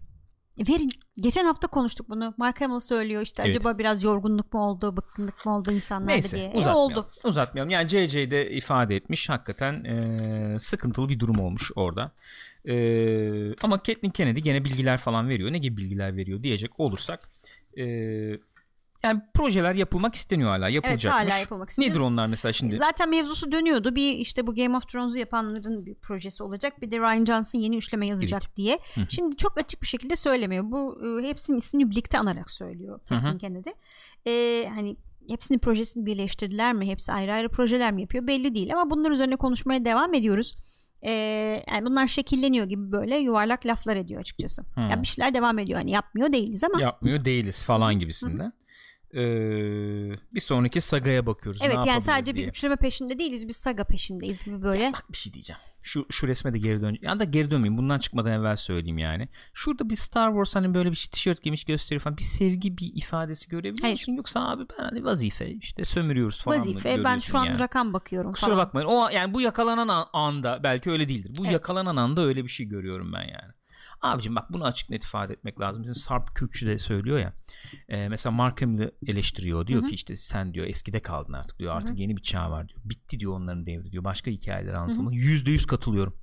E, Verin. Geçen hafta konuştuk bunu. Mark Hamill söylüyor işte Evet. acaba biraz yorgunluk mu oldu, bıkkınlık mı oldu insanlarda Neyse diye. E, uzatmayalım. oldu. Uzatmayalım. Yani JJ de ifade etmiş. Hakikaten e, sıkıntılı bir durum olmuş orada. E, ama Caitlin Kennedy gene bilgiler falan veriyor. Ne gibi bilgiler veriyor diyecek olursak. E, yani projeler yapılmak isteniyor hala. Yapılacakmış. hala yapılmak isteniyor. Nedir onlar mesela şimdi? Zaten mevzusu dönüyordu. Bir işte bu Game of Thrones'u yapanların bir projesi olacak. Bir de Ryan Johnson yeni üçleme yazacak diye. Şimdi çok açık bir şekilde söylemiyor. Bu e, hepsinin ismini birlikte anarak söylüyor Kathleen Kennedy. E, hani hepsinin projesini birleştirdiler mi? Hepsi ayrı ayrı projeler mi yapıyor? Belli değil ama bunlar üzerine konuşmaya devam ediyoruz. E, yani bunlar şekilleniyor gibi böyle yuvarlak laflar ediyor açıkçası. Yani bir şeyler devam ediyor. Hani yapmıyor değiliz ama Yapmıyor değiliz falan gibisinden. Ee, bir sonraki sagaya bakıyoruz. Evet ne yani sadece diye. bir üçleme peşinde değiliz. Biz saga peşindeyiz gibi böyle. Bak bir şey diyeceğim. Şu şu resme de geri dön. Ya da geri dönmeyeyim. Bundan çıkmadan evvel söyleyeyim yani. Şurada bir Star Wars hani böyle bir tişört giymiş gösteriyor falan. Bir sevgi bir ifadesi görebiliyor Hayır. musun? Yoksa abi ben hani vazife işte sömürüyoruz falan Vazife ben şu an yani? rakam bakıyorum Kusura falan. bakmayın. O yani bu yakalanan an- anda belki öyle değildir. Bu Evet. yakalanan anda öyle bir şey görüyorum ben yani. Abicim bak bunu açık net ifade etmek lazım. Bizim Sarp Kürkçü de söylüyor ya. E, mesela Mark Hamill'i eleştiriyor. Diyor Hı hı. ki işte sen diyor eskide kaldın artık diyor. Artık yeni bir çağ var diyor. Bitti diyor onların devri diyor. Başka hikayeler anlatılma. Yüzde yüz katılıyorum.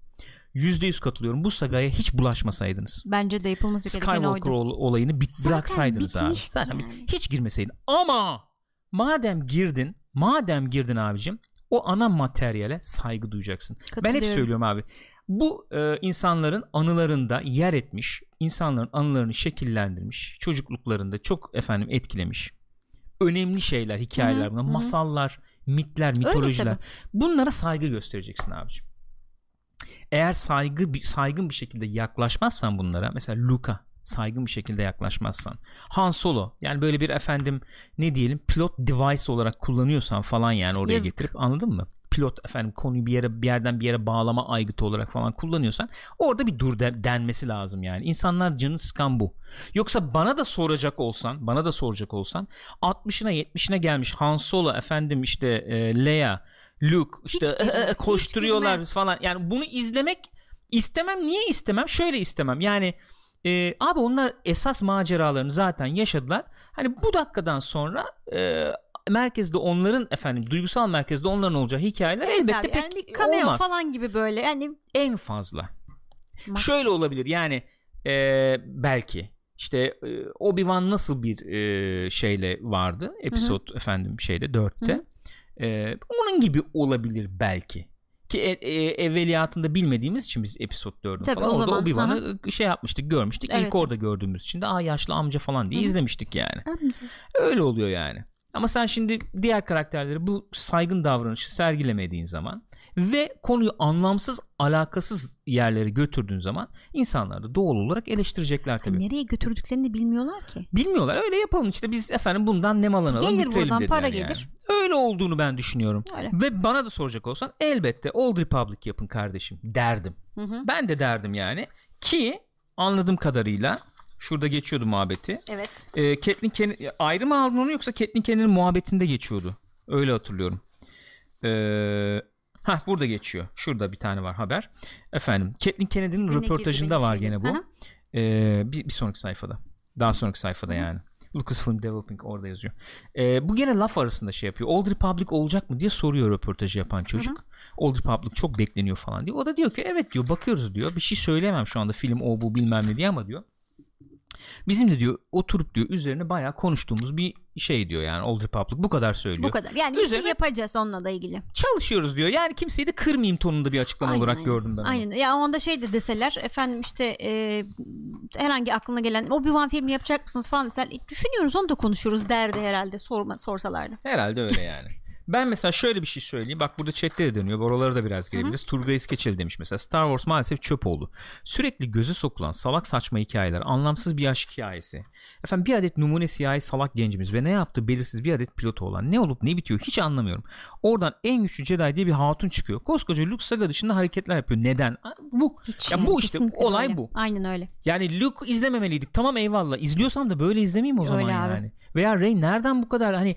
Yüzde yüz katılıyorum. Bu sagaya hiç bulaşmasaydınız. Bence de yapılması gereken Skywalker ol- olayını bit Zaten bıraksaydınız abi. Zaten yani. hiç girmeseydin. Ama madem girdin, madem girdin abicim o ana materyale saygı duyacaksın. Ben hep söylüyorum abi. Bu e, insanların anılarında yer etmiş, insanların anılarını şekillendirmiş, çocukluklarında çok efendim etkilemiş. Önemli şeyler, hikayeler Hı bunlar, hı masallar, mitler, mitolojiler. Bunlara saygı göstereceksin abicim. Eğer saygı saygın bir şekilde yaklaşmazsan bunlara, mesela Luka saygın bir şekilde yaklaşmazsan, Han Solo yani böyle bir efendim ne diyelim pilot device olarak kullanıyorsan falan yani oraya Yazık. getirip anladın mı? Pilot efendim konuyu bir yere bir yerden bir yere bağlama aygıtı olarak falan kullanıyorsan orada bir dur de- denmesi lazım yani. İnsanlar canı sıkan bu. Yoksa bana da soracak olsan, bana da soracak olsan 60'ına 70'ine gelmiş Han Solo efendim işte e, Leia, Luke işte Hiç girmem, hiç koşturuyorlar girmem. falan. Yani bunu izlemek istemem. Niye istemem? Şöyle istemem. Yani e, abi onlar esas maceralarını zaten yaşadılar. Hani bu dakikadan sonra e, merkezde onların efendim duygusal merkezde onların olacağı hikayeler Evet elbette abi, pek yani bir cameo olmaz. falan gibi böyle yani En fazla. Mak- Şöyle olabilir yani e, belki işte e, Obi-Wan nasıl bir e, şeyle vardı? Episod efendim şeyde 4'te E, onun gibi olabilir belki. Ki e, e, evveliyatında bilmediğimiz için biz episod 4'ün Tabii, falan o orada zaman, Obi-Wan'ı şey yapmıştık görmüştük. Evet. ilk orada gördüğümüz için de aa yaşlı amca falan diye Hı hı. izlemiştik yani. Amca. öyle oluyor yani ama sen şimdi diğer karakterleri bu saygın davranışı sergilemediğin zaman ve konuyu anlamsız alakasız yerlere götürdüğün zaman insanlar da doğal olarak eleştirecekler tabii. nereye götürdüklerini de bilmiyorlar ki. Bilmiyorlar öyle yapalım işte biz efendim bundan nemalanalım Gelir buradan, para yani. gelir. Öyle olduğunu ben düşünüyorum. Öyle. Ve bana da soracak olsan elbette Old Republic yapın kardeşim derdim. Hı hı. Ben de derdim yani ki anladığım kadarıyla şurada geçiyordu muhabbeti. Evet. E, Catelyn Kenny ayrı mı aldın onu yoksa Catelyn Kenny'nin muhabbetinde geçiyordu. Öyle hatırlıyorum. Eee Ha burada geçiyor. Şurada bir tane var haber. Efendim Catelyn Kennedy'nin Yine röportajında var şeyim. gene bu. Aha. Ee, bir, bir sonraki sayfada. Daha sonraki sayfada yani. Lucasfilm Developing orada yazıyor. Ee, bu gene laf arasında şey yapıyor. Old Republic olacak mı diye soruyor röportajı yapan çocuk. Old Republic çok bekleniyor falan diyor. O da diyor ki evet diyor bakıyoruz diyor. Bir şey söyleyemem şu anda film o bu bilmem ne diye ama diyor. Bizim de diyor oturup diyor üzerine bayağı konuştuğumuz bir şey diyor yani Old Republic bu kadar söylüyor. Bu kadar. Yani bir Üzerine- şey yapacağız onunla da ilgili. Çalışıyoruz diyor. Yani kimseyi de kırmayayım tonunda bir açıklama Aynen, olarak aynen. gördüm ben. onu. Aynen. Ya onda şey de deseler efendim işte e, herhangi aklına gelen Obi-Wan filmi yapacak mısınız falan deseler "E, düşünüyoruz onu da konuşuruz derdi herhalde sorma sorsalardı. Herhalde öyle yani. Ben mesela şöyle bir şey söyleyeyim. Bak burada chatte de dönüyor. Oralara da biraz gelebiliriz. Turgay İskeçeli demiş mesela. Star Wars maalesef çöp oldu. Sürekli göze sokulan salak saçma hikayeler. Anlamsız bir aşk hikayesi. Efendim bir adet numune siyahi salak gencimiz ve ne yaptığı belirsiz bir adet pilotu olan. Ne olup ne bitiyor hiç anlamıyorum. Oradan en güçlü Jedi diye bir hatun çıkıyor. Koskoca Luke saga dışında hareketler yapıyor. Neden? Bu. Hiç ya bu işte olay öyle. bu. Aynen öyle. Yani Luke izlememeliydik. Tamam eyvallah. İzliyorsam da böyle izlemeyeyim o zaman Öyle yani. Veya Rey nereden bu kadar hani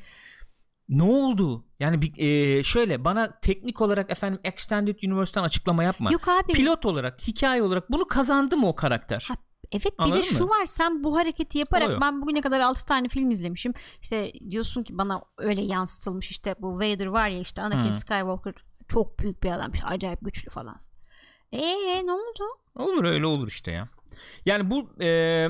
ne oldu? Yani bir, e, şöyle bana teknik olarak efendim Extended Universe'ten açıklama yapma. Yok abi. Pilot olarak, hikaye olarak bunu kazandı mı o karakter? Ha, Evet bir Anladın de şu mı? var sen bu hareketi yaparak ben bugüne kadar 6 tane film izlemişim. İşte diyorsun ki bana öyle yansıtılmış işte bu Vader var ya işte Anakin Hı. Skywalker çok büyük bir adammış acayip güçlü falan. Eee ne oldu? Olur öyle olur işte ya. Yani bu e,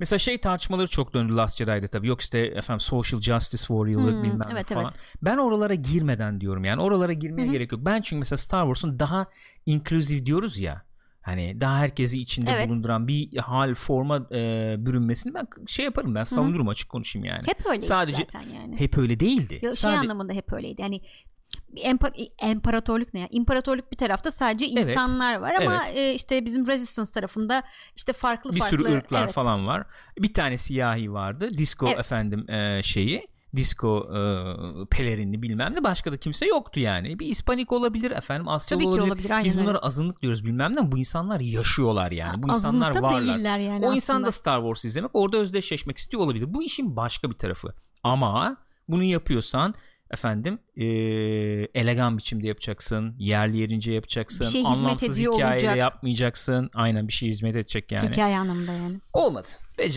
mesela şey tartışmaları çok döndü Last Jedi'de tabii. Yok işte efendim social justice warrior'lık Hmm, bilmem evet, falan. evet. Ben oralara girmeden diyorum yani. Oralara girmeye Hı hı. gerek yok. Ben çünkü mesela Star Wars'un daha inclusive diyoruz ya. Hani daha herkesi içinde Evet. bulunduran bir hal forma e, bürünmesini ben şey yaparım ben savunurum açık konuşayım yani. Hep Sadece- zaten yani. Hep öyle değildi. Yo, şey Sadece- anlamında hep öyleydi. Yani empa- imparatorluk ne ya? İmparatorluk bir tarafta sadece Evet. insanlar var ama Evet. e, işte bizim resistance tarafında işte farklı bir farklı sürü ırklar evet. falan var. Bir tane siyahi vardı. Disco Evet. efendim e, şeyi. disco e, pelerinli bilmem ne başka da kimse yoktu yani. Bir İspanik olabilir efendim Asyalı Tabii ki olabilir. olabilir, aynen Biz bunlara azınlık diyoruz bilmem ne bu insanlar yaşıyorlar yani. Bu Azınlıkta insanlar varlar. yani o insan aslında. da Star Wars izlemek orada özdeşleşmek istiyor olabilir. Bu işin başka bir tarafı. Ama bunu yapıyorsan efendim e, elegan biçimde yapacaksın. Yerli yerince yapacaksın. Bir şey anlamsız hikayeyle olacak. yapmayacaksın. Aynen bir şey hizmet edecek yani. Hikaye anlamında yani. Olmadı.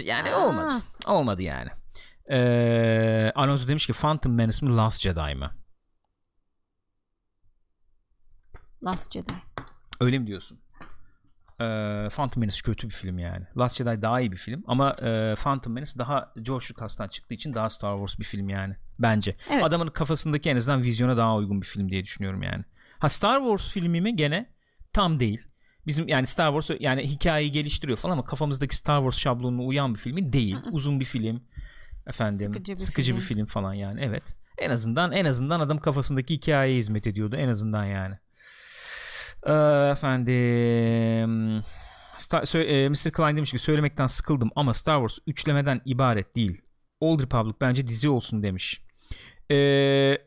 Yani Aa. olmadı. Olmadı yani. Ee, Alonso demiş ki Phantom Menace mi Last Jedi mi? Last Jedi. Öyle mi diyorsun? Ee, Phantom Menace kötü bir film yani. Last Jedi daha iyi bir film ama e, Phantom Menace daha George Lucas'tan çıktığı için daha Star Wars bir film yani. Bence. Evet. Adamın kafasındaki en azından vizyona daha uygun bir film diye düşünüyorum yani. Ha Star Wars filmi mi gene tam değil. Bizim yani Star Wars yani hikayeyi geliştiriyor falan ama kafamızdaki Star Wars şablonuna uyan bir filmi değil. Uzun bir film. Efendim Sıkıcı bir sıkıcı film. bir film falan yani. Evet. En azından en azından adam kafasındaki hikayeye hizmet ediyordu en azından yani. Ee, efendim Star, sö- e, Mr. Klein demiş ki söylemekten sıkıldım ama Star Wars üçlemeden ibaret değil. Old Republic bence dizi olsun demiş. Ee,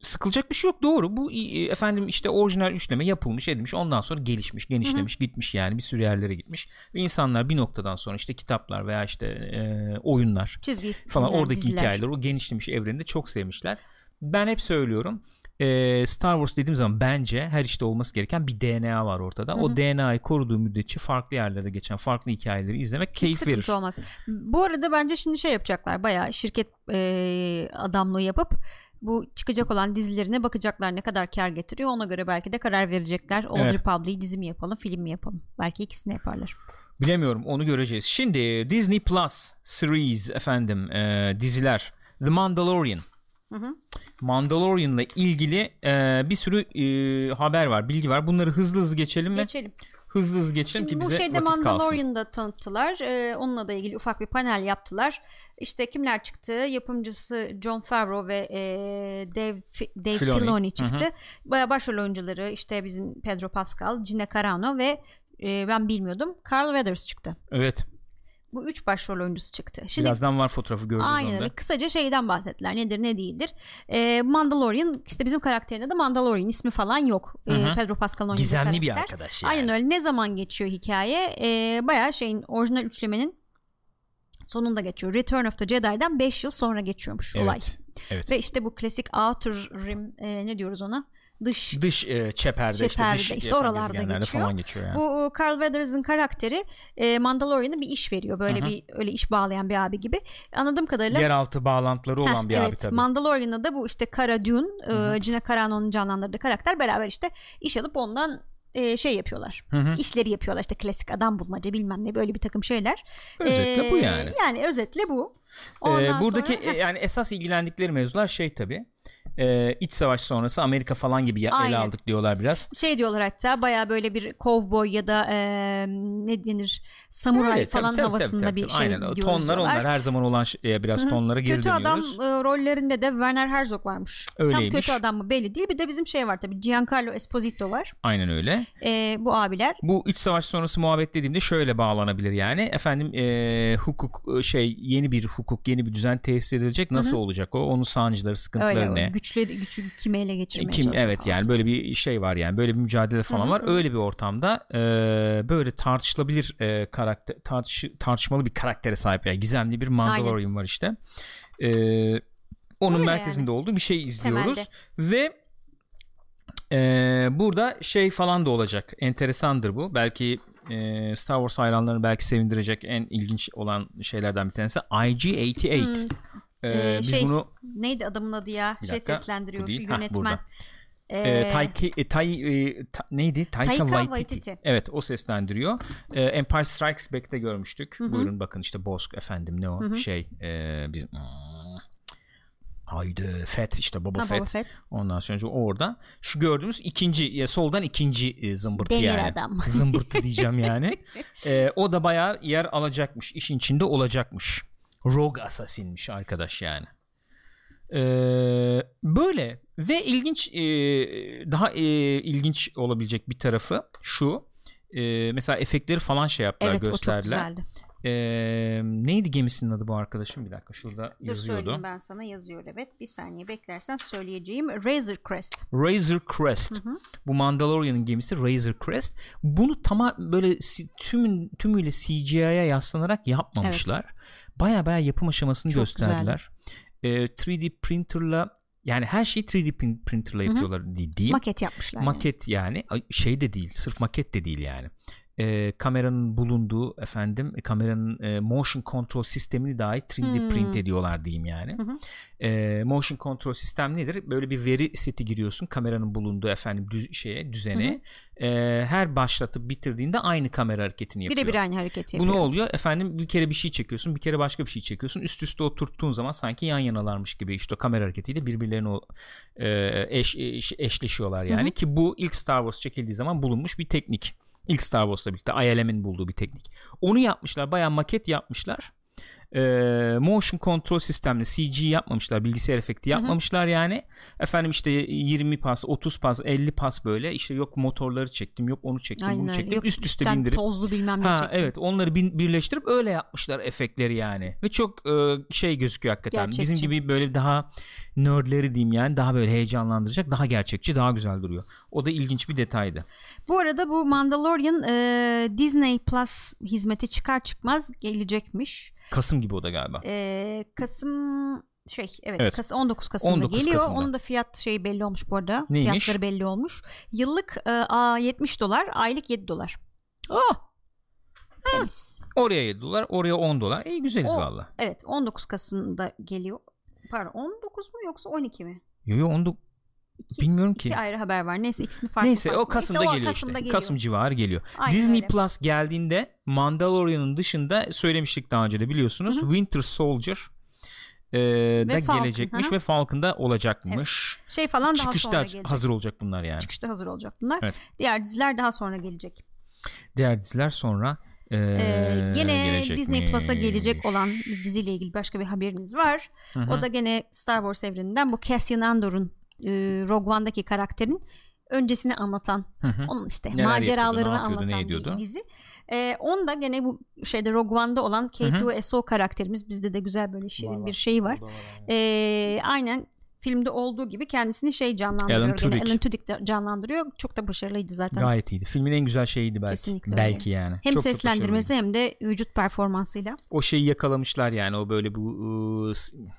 sıkılacak bir şey yok doğru. Bu e, efendim işte orijinal üçleme yapılmış edilmiş ondan sonra gelişmiş genişlemiş gitmiş yani bir sürü yerlere gitmiş. Ve insanlar bir noktadan sonra işte kitaplar veya işte e, oyunlar Çizgi falan filmler, oradaki diziler. hikayeler o genişlemiş evreni de çok sevmişler. Ben hep söylüyorum e, Star Wars dediğim zaman bence her işte olması gereken bir DNA var ortada. O DNA'yı koruduğu müddetçe farklı yerlerde geçen farklı hikayeleri izlemek keyif Sıkıntı verir. olmaz. Bu arada bence şimdi şey yapacaklar. Bayağı şirket e, adamlığı yapıp bu çıkacak olan dizilerine bakacaklar ne kadar kar getiriyor. Ona göre belki de karar verecekler. Old Evet. Republic'i dizi mi yapalım, film mi yapalım? Belki ikisini yaparlar. Bilemiyorum onu göreceğiz. Şimdi Disney Plus series efendim e, diziler The Mandalorian. Hı hı. Mandalorian'la ilgili e, bir sürü e, haber var, bilgi var. Bunları hızlı hızlı geçelim ve Geçelim. hızlı hızlı geçelim Şimdi ki bu bize şeyde vakit kalsın. Mandalorian'da tanıttılar. Ee, onunla da ilgili ufak bir panel yaptılar. İşte kimler çıktı? Yapımcısı John Favreau ve e, Dave, Dave Filoni. Filoni, çıktı. Bayağı başrol oyuncuları işte bizim Pedro Pascal, Gina Carano ve e, ben bilmiyordum Carl Weathers çıktı. Evet. Bu üç başrol oyuncusu çıktı. Şimdi Birazdan var fotoğrafı göreceğiz Aynen onda. öyle. Kısaca şeyden bahsettiler. Nedir ne değildir. Ee, Mandalorian işte bizim karakterinde de Mandalorian ismi falan yok. Ee, Hı hı. Pedro Pascal'ın oynadığı Gizemli bir arkadaş yani. Aynen öyle. Ne zaman geçiyor hikaye? Ee, bayağı şeyin orijinal üçlemenin sonunda geçiyor. Return of the Jedi'den 5 yıl sonra geçiyormuş olay. Evet. Evet. Ve işte bu klasik outer rim e, ne diyoruz ona? Dış dış e, çeperde, işte Çeperde, dış işte oralarda geçiyor. falan geçiyor yani. Bu e, Carl Weathers'ın karakteri e, Mandalorian'a bir iş veriyor. Böyle Hı hı. bir öyle iş bağlayan bir abi gibi. Anladığım kadarıyla Yeraltı bağlantıları Heh, olan bir evet, abi tabii. Mandalorian'da da bu işte Cara Dune, e, Gina Carano'nun canlandırdığı karakter beraber işte iş alıp ondan e, şey yapıyorlar. Hı hı. İşleri yapıyorlar işte klasik adam bulmaca bilmem ne böyle bir takım şeyler. Özetle bu yani. Yani özetle bu. Ee, Ondan buradaki sonra- e, yani esas ilgilendikleri mevzular şey tabii. E, iç savaş sonrası Amerika falan gibi ya- ele Aynen. aldık diyorlar biraz. şey diyorlar hatta baya böyle bir kovboy ya da e, ne denir samuray tabii, falan tabii, tabii, havasında tabii, bir tabii. şey Aynen. Diyoruz Tonlar diyorlar. onlar her zaman olan şeye biraz Hı hı. tonlara geri kötü adam dönüyoruz. e, rollerinde de Werner Herzog varmış. Öyleymiş. Tam kötü adam mı belli değil. Bir de bizim şey var tabii Giancarlo Esposito var. Aynen öyle. E, bu abiler. Bu iç savaş sonrası muhabbet dediğimde şöyle bağlanabilir yani. Efendim e, hukuk e, şey yeni bir hukuk yeni bir düzen tesis edilecek. Nasıl olacak o? Onun sancıları, sıkıntıları Öyle ne? Güçleri gücü kime ele geçirmeye Kim evet falan. yani böyle bir şey var yani böyle bir mücadele falan var. Öyle bir ortamda e, böyle tartışılabilir e, karakter tartış, tartışmalı bir karaktere sahip yani gizemli bir Mandalorian var işte. E, onun Öyle merkezinde olduğu bir şey izliyoruz Temelde. ve e, burada şey falan da olacak. Enteresandır bu. Belki e, Star Wars hayranlarını belki sevindirecek en ilginç olan şeylerden bir tanesi IG-88. E, Ee, biz şey, bunu neydi adamın adı ya? Bir şey dakika, seslendiriyor şu yönetmen. burada. Ee, E, Taiki, e, Tai, e, ta- neydi? Taika, Taika Waititi. Waititi. Evet o seslendiriyor. E, Empire Strikes Back'te görmüştük. Buyurun bakın işte Bosk efendim ne o şey e, bizim Hmm. haydi Fett işte Boba ha, Fett. Boba Fett. Ondan sonra orada şu gördüğümüz ikinci ya soldan ikinci e, zımbırtı Demir yani. adam. Zımbırtı diyeceğim yani. E, o da bayağı yer alacakmış. işin içinde olacakmış. Rogue Assassin'miş arkadaş yani. E, böyle ve ilginç e, daha e, ilginç olabilecek bir tarafı şu. E, mesela efektleri falan şey yaptılar Evet o çok gösterdiler. güzeldi. Ee, neydi gemisinin adı bu arkadaşım? Bir dakika şurada Dur yazıyordu. söyleyeyim ben sana yazıyor evet. Bir saniye beklersen söyleyeceğim. Razor Crest. Razor Crest. Bu Mandalorian'ın gemisi Razor Crest. Bunu tamam böyle tümün tümüyle CGI'ye yaslanarak yapmamışlar. Baya baya yapım aşamasını Çok gösterdiler. Ee, 3D printerla yani her şeyi 3D prin- printerla yapıyorlar di- diyeyim. Maket yapmışlar. yani. maket yani Ay, şey de değil sırf maket de değil yani Ee, kameranın bulunduğu efendim e, kameranın e, motion control sistemini dahi 3D Hmm. print ediyorlar diyeyim yani Hı hı. Ee, motion control sistem nedir böyle bir veri seti giriyorsun kameranın bulunduğu efendim düz, şeye düzene Ee, her başlatıp bitirdiğinde aynı kamera hareketini yapıyor Birebir aynı hareketi bu yapıyor. ne oluyor? Efendim bir kere bir şey çekiyorsun, bir kere başka bir şey çekiyorsun. Üst üste oturttuğun zaman sanki yan yanalarmış gibi işte o kamera hareketiyle birbirlerine o, e, eş, eş- eşleşiyorlar yani Hı ki bu ilk Star Wars çekildiği zaman bulunmuş bir teknik. İlk Star Wars'la birlikte ILM'in bulduğu bir teknik. Onu yapmışlar, bayağı maket yapmışlar. E, motion control sistemle CG yapmamışlar, bilgisayar efekti yapmamışlar yani. Efendim işte 20 pas, 30 pas, 50 pas böyle işte yok motorları çektim, yok onu çektim, Aynen bunu çektim. Yok, üst üste bindirip Tozlu bilmem ne Ha çektim. evet onları birleştirip öyle yapmışlar efektleri yani. Ve çok e, şey gözüküyor hakikaten. Gerçekçi. Bizim gibi böyle daha nerdleri diyeyim yani daha böyle heyecanlandıracak, daha gerçekçi, daha güzel duruyor. O da ilginç bir detaydı. Bu arada bu Mandalorian e, Disney Plus hizmeti çıkar çıkmaz gelecekmiş. Kasım gibi o da galiba. E, Kasım şey evet, Evet. Kas- 19 Kasım'da 19 geliyor. Kasım'da. Onun da fiyat şeyi belli olmuş bu arada. Neymiş? Fiyatları belli olmuş. Yıllık e, a, 70 dolar, aylık 7 dolar. Ah, Temiz. oraya 7 dolar, oraya 10 dolar. İyi güzeliz O- valla. Evet 19 Kasım'da geliyor. Pardon 19 mu yoksa 12 mi? Yo yo 19 İki, bilmiyorum ki. iki ayrı haber var. Neyse ikisini farklı Neyse farklı. o Kasım'da İşte o geliyor Kasım'da işte. geliyor. Kasım civarı geliyor. Aynen Disney öyle. Plus geldiğinde Mandalorian'ın dışında söylemiştik daha önce de biliyorsunuz. Hı hı. Winter Soldier e, da Falcon, gelecekmiş hı. ve Falcon'da olacakmış. Şey falan daha sonra Çıkışta gelecek. hazır olacak bunlar yani. Çıkışta hazır olacak bunlar. Evet. Diğer diziler daha sonra gelecek. Diğer diziler sonra e, Ee, gene. Disney Plus'a gelecek olan bir diziyle ilgili başka bir haberiniz var. Hı hı. O da gene Star Wars evreninden bu Cassian Andor'un e, Rogue One'daki karakterin öncesini anlatan Hı hı. onun işte Neler maceralarını yapıyordu, ne yapıyordu, anlatan ediyordu? bir dizi. Ee, onda gene bu şeyde Rogue One'da olan K2SO karakterimiz bizde de güzel böyle şirin bir şey var. Ee, aynen filmde olduğu gibi kendisini şey canlandırıyor. Alan. Tudyk. Alan Tudyk canlandırıyor. Çok da başarılıydı zaten. Gayet iyiydi. Filmin en güzel şeyiydi belki. Kesinlikle öyle. belki yani. Hem Çok çok seslendirmesi hem de vücut performansıyla. o şeyi yakalamışlar yani o böyle bu ıı,